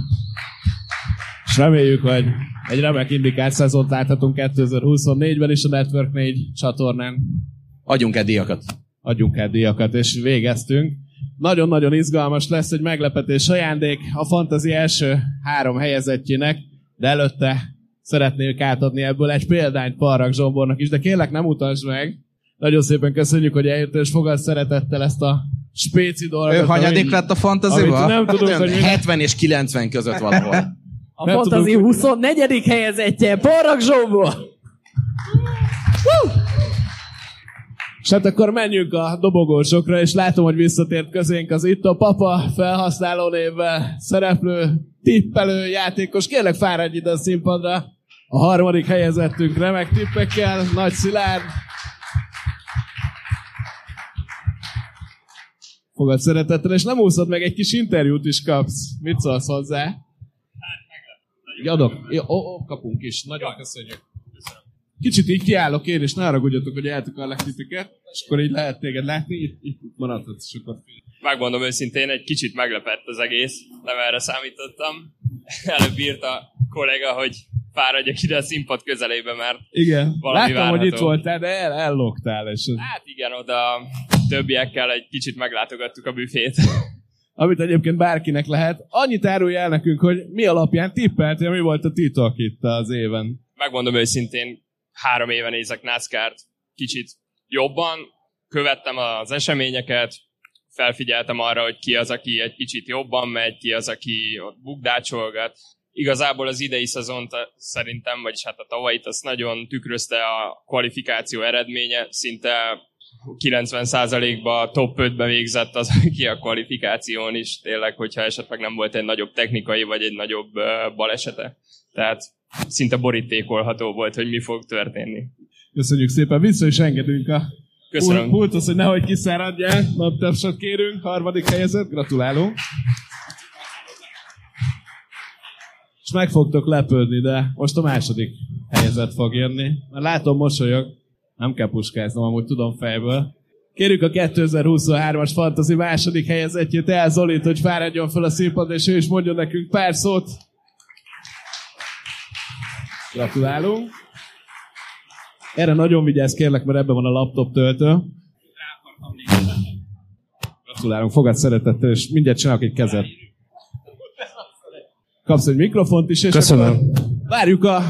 És reméljük, hogy egy remek Indikár szezont láthatunk 2024-ben is a Network 4 csatornán. Adjunk el díjakat. Adjunk el díjakat, és végeztünk. Nagyon-nagyon izgalmas lesz egy meglepetés ajándék a fantazi első három helyezettjének, de előtte szeretnék átadni ebből egy példányt Parrak Zsombornak is, de kérlek nem utasd meg. Nagyon szépen köszönjük, hogy eljöttél, és fogad szeretettel ezt a spéci dolgot. Ő hanyadik lett a Amit fantazival? nem tudunk, hogy olyan mi 70 és 90 között valahol. A Nem fantazi tudunk- 24. helyezettje, Parrak Zsombor! Hát akkor menjünk a dobogósokra, és látom, hogy visszatért közénk az itt a papa felhasználó névvel szereplő, tippelő játékos. Kérlek fáradj ide a színpadra. A harmadik helyezettünk remek tippekkel, Nagy Szilárd. Fogad szeretettel, és nem úszod meg, egy kis interjút is kapsz. Mit szólsz hozzá? Így adok. Jó, ó, ó, kapunk is. Nagyon köszönjük. Kicsit így kiállok én, és ne haragudjatok, hogy eltukarlak titeket, és akkor így lehet téged látni, itt, itt maradhatsz sokat. Megmondom őszintén, egy kicsit meglepett az egész, nem erre számítottam. Előbb írt a kollega, hogy fáradjak ide a színpad közelébe, mert Igen, Valami láttam, hogy várható. itt voltál, de el, ellogtál, és hát igen, oda többiekkel egy kicsit meglátogattuk a büfét. amit egyébként bárkinek lehet. Annyit árulj el nekünk, hogy mi alapján tippeltél, mi volt a titok itt az éven. Megmondom őszintén, három éve nézek NASCAR-t kicsit jobban, követtem az eseményeket, felfigyeltem arra, hogy ki az, aki egy kicsit jobban megy, ki az, aki ott bukdácsolgat. Igazából az idei szezont a- szerintem, vagyis hát a tavait, azt nagyon tükrözte a kvalifikáció eredménye, szinte 90%-ba top 5-be végzett az, aki a kvalifikáción is, tényleg, hogyha esetleg nem volt egy nagyobb technikai, vagy egy nagyobb ö, balesete. Tehát szinte borítékolható volt, hogy mi fog történni. Köszönjük szépen, vissza is engedünk a Köszönöm. pulthoz, hogy nehogy kiszáradjál. Naptapsot kérünk, harmadik helyezett, gratulálunk. És meg fogtok lepődni, de most a második helyezett fog jönni. Már látom, mosolyog. Nem kell puskáznom, amúgy tudom fejből. Kérjük a 2023-as fantasy második helyezettjét, El Zolit, hogy fáradjon fel a színpadra, és ő is mondjon nekünk pár szót. Gratulálunk. Erre nagyon vigyázz, kérlek, mert ebben van a laptop töltő. Gratulálunk, fogad szeretettel, és mindjárt csinálok egy kezet. Kapsz egy mikrofont is, és Köszönöm. várjuk a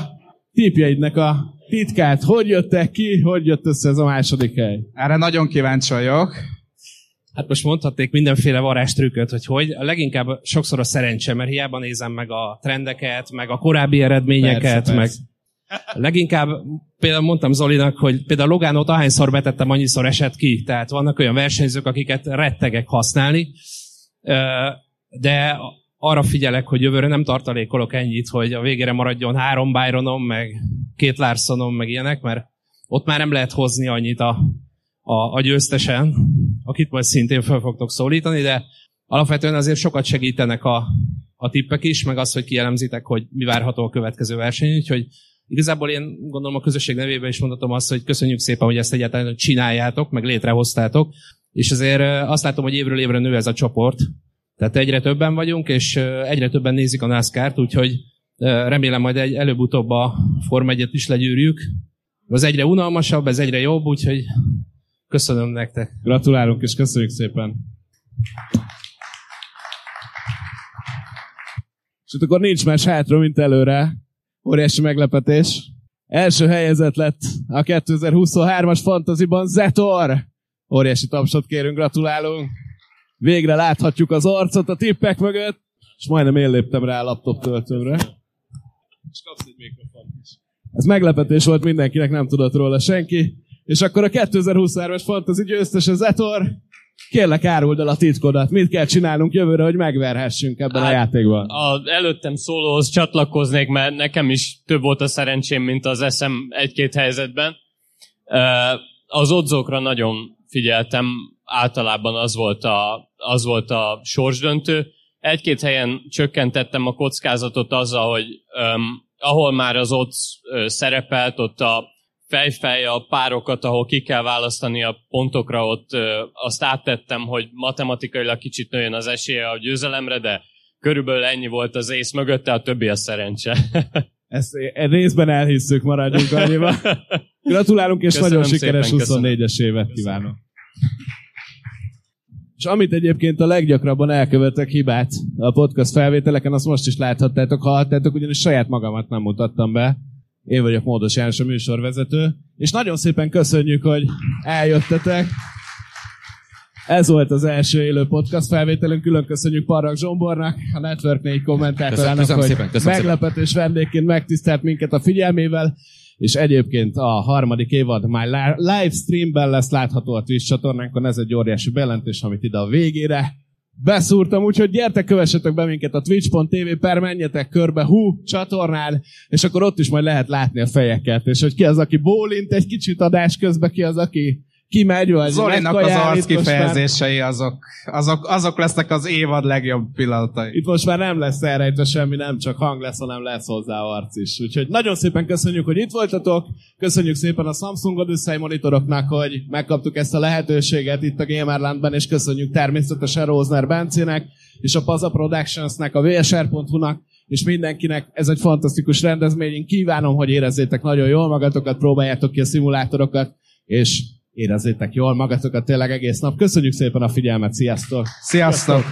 típjeidnek a titkát. Hogy jöttek ki, hogy jött össze ez a második hely? Erre nagyon kíváncsi vagyok. Hát most mondhatnék mindenféle varázstrükköt, hogy hogy. A leginkább sokszor a szerencse, mert hiába nézem meg a trendeket, meg a korábbi eredményeket, Persze, meg persze. leginkább például mondtam Zolinak, hogy például Logánot ahányszor betettem, annyiszor esett ki. Tehát vannak olyan versenyzők, akiket rettegek használni, de arra figyelek, hogy jövőre nem tartalékolok ennyit, hogy a végére maradjon három Byronom, meg két Larsonom, meg ilyenek, mert ott már nem lehet hozni annyit a, a, a győztesen, akit majd szintén fel fogtok szólítani, de alapvetően azért sokat segítenek a, a tippek is, meg az, hogy kielemzitek, hogy mi várható a következő verseny, úgyhogy igazából én gondolom a közösség nevében is mondhatom azt, hogy köszönjük szépen, hogy ezt egyáltalán csináljátok, meg létrehoztátok, és azért azt látom, hogy évről évre nő ez a csoport, tehát egyre többen vagyunk, és egyre többen nézik a NASCAR-t, úgyhogy remélem majd egy, előbb-utóbb a Form 1 is legyűrjük. Az egyre unalmasabb, ez egyre jobb, úgyhogy köszönöm nektek. Gratulálunk, és köszönjük szépen. És akkor nincs más hátra, mint előre. Óriási meglepetés. Első helyezett lett a 2023-as fantaziban Zetor. Óriási tapsot kérünk, gratulálunk. Végre láthatjuk az arcot a tippek mögött. És majdnem én léptem rá a laptop töltőmre. És kapsz egy mikrofont is. Ez meglepetés volt mindenkinek, nem tudott róla senki. És akkor a 2023-as fantasy győztese Zetor. Kérlek, áruld el a titkodat. Mit kell csinálnunk jövőre, hogy megverhessünk ebben a Hát, játékban? A előttem szólóhoz csatlakoznék, mert nekem is több volt a szerencsém, mint az eszem egy-két helyzetben. Az odzokra nagyon figyeltem, általában az volt a, az volt a sorsdöntő. Egy-két helyen csökkentettem a kockázatot azzal, hogy um, ahol már az ott szerepelt, ott a fejfej a párokat, ahol ki kell választani a pontokra, ott azt áttettem, hogy matematikailag kicsit nőjön az esélye a győzelemre, de körülbelül ennyi volt az ész mögötte, a többi a szerencse. Ezt e- részben elhisszük, maradjunk annyiba. Gratulálunk, és Köszönöm nagyon sikeres szépen, köszönöm. 24-es évet kívánok. És amit egyébként a leggyakrabban elkövetek hibát a podcast felvételeken, azt most is láthattátok, hallhattátok, ugyanis saját magamat nem mutattam be. Én vagyok Módos János, a műsorvezető. És nagyon szépen köszönjük, hogy eljöttetek. Ez volt az első élő podcast felvételünk. Külön köszönjük Parrak Zsombornak, a Network 4 kommentátorának, Köszönöm hogy szépen, köszönöm szépen. meglepetés vendégként megtisztelt minket a figyelmével, és egyébként a harmadik évad már li- livestreamben lesz látható a Twitch csatornánkon, ez egy óriási bejelentés, amit ide a végére beszúrtam, úgyhogy gyertek, kövessetek be minket a twitch.tv per menjetek körbe hú csatornán, és akkor ott is majd lehet látni a fejeket, és hogy ki az, aki bólint egy kicsit adás közben, ki az, aki kimegy, vagy Zolinak az megkajál, arc itt most már- kifejezései azok, azok, azok lesznek az évad legjobb pillanatai. Itt most már nem lesz elrejtve semmi, nem csak hang lesz, hanem lesz hozzá arc is. Úgyhogy nagyon szépen köszönjük, hogy itt voltatok. Köszönjük szépen a Samsung Odyssey monitoroknak, hogy megkaptuk ezt a lehetőséget itt a Gamerlandben, és köszönjük természetesen Rózner Bencének, és a Paza Productionsnek, a VSR.hu-nak, és mindenkinek. Ez egy fantasztikus rendezvény. Én kívánom, hogy érezzétek nagyon jól magatokat, próbáljátok ki a szimulátorokat, és érezzétek jól magatokat tényleg egész nap. Köszönjük szépen a figyelmet, sziasztok! Sziasztok!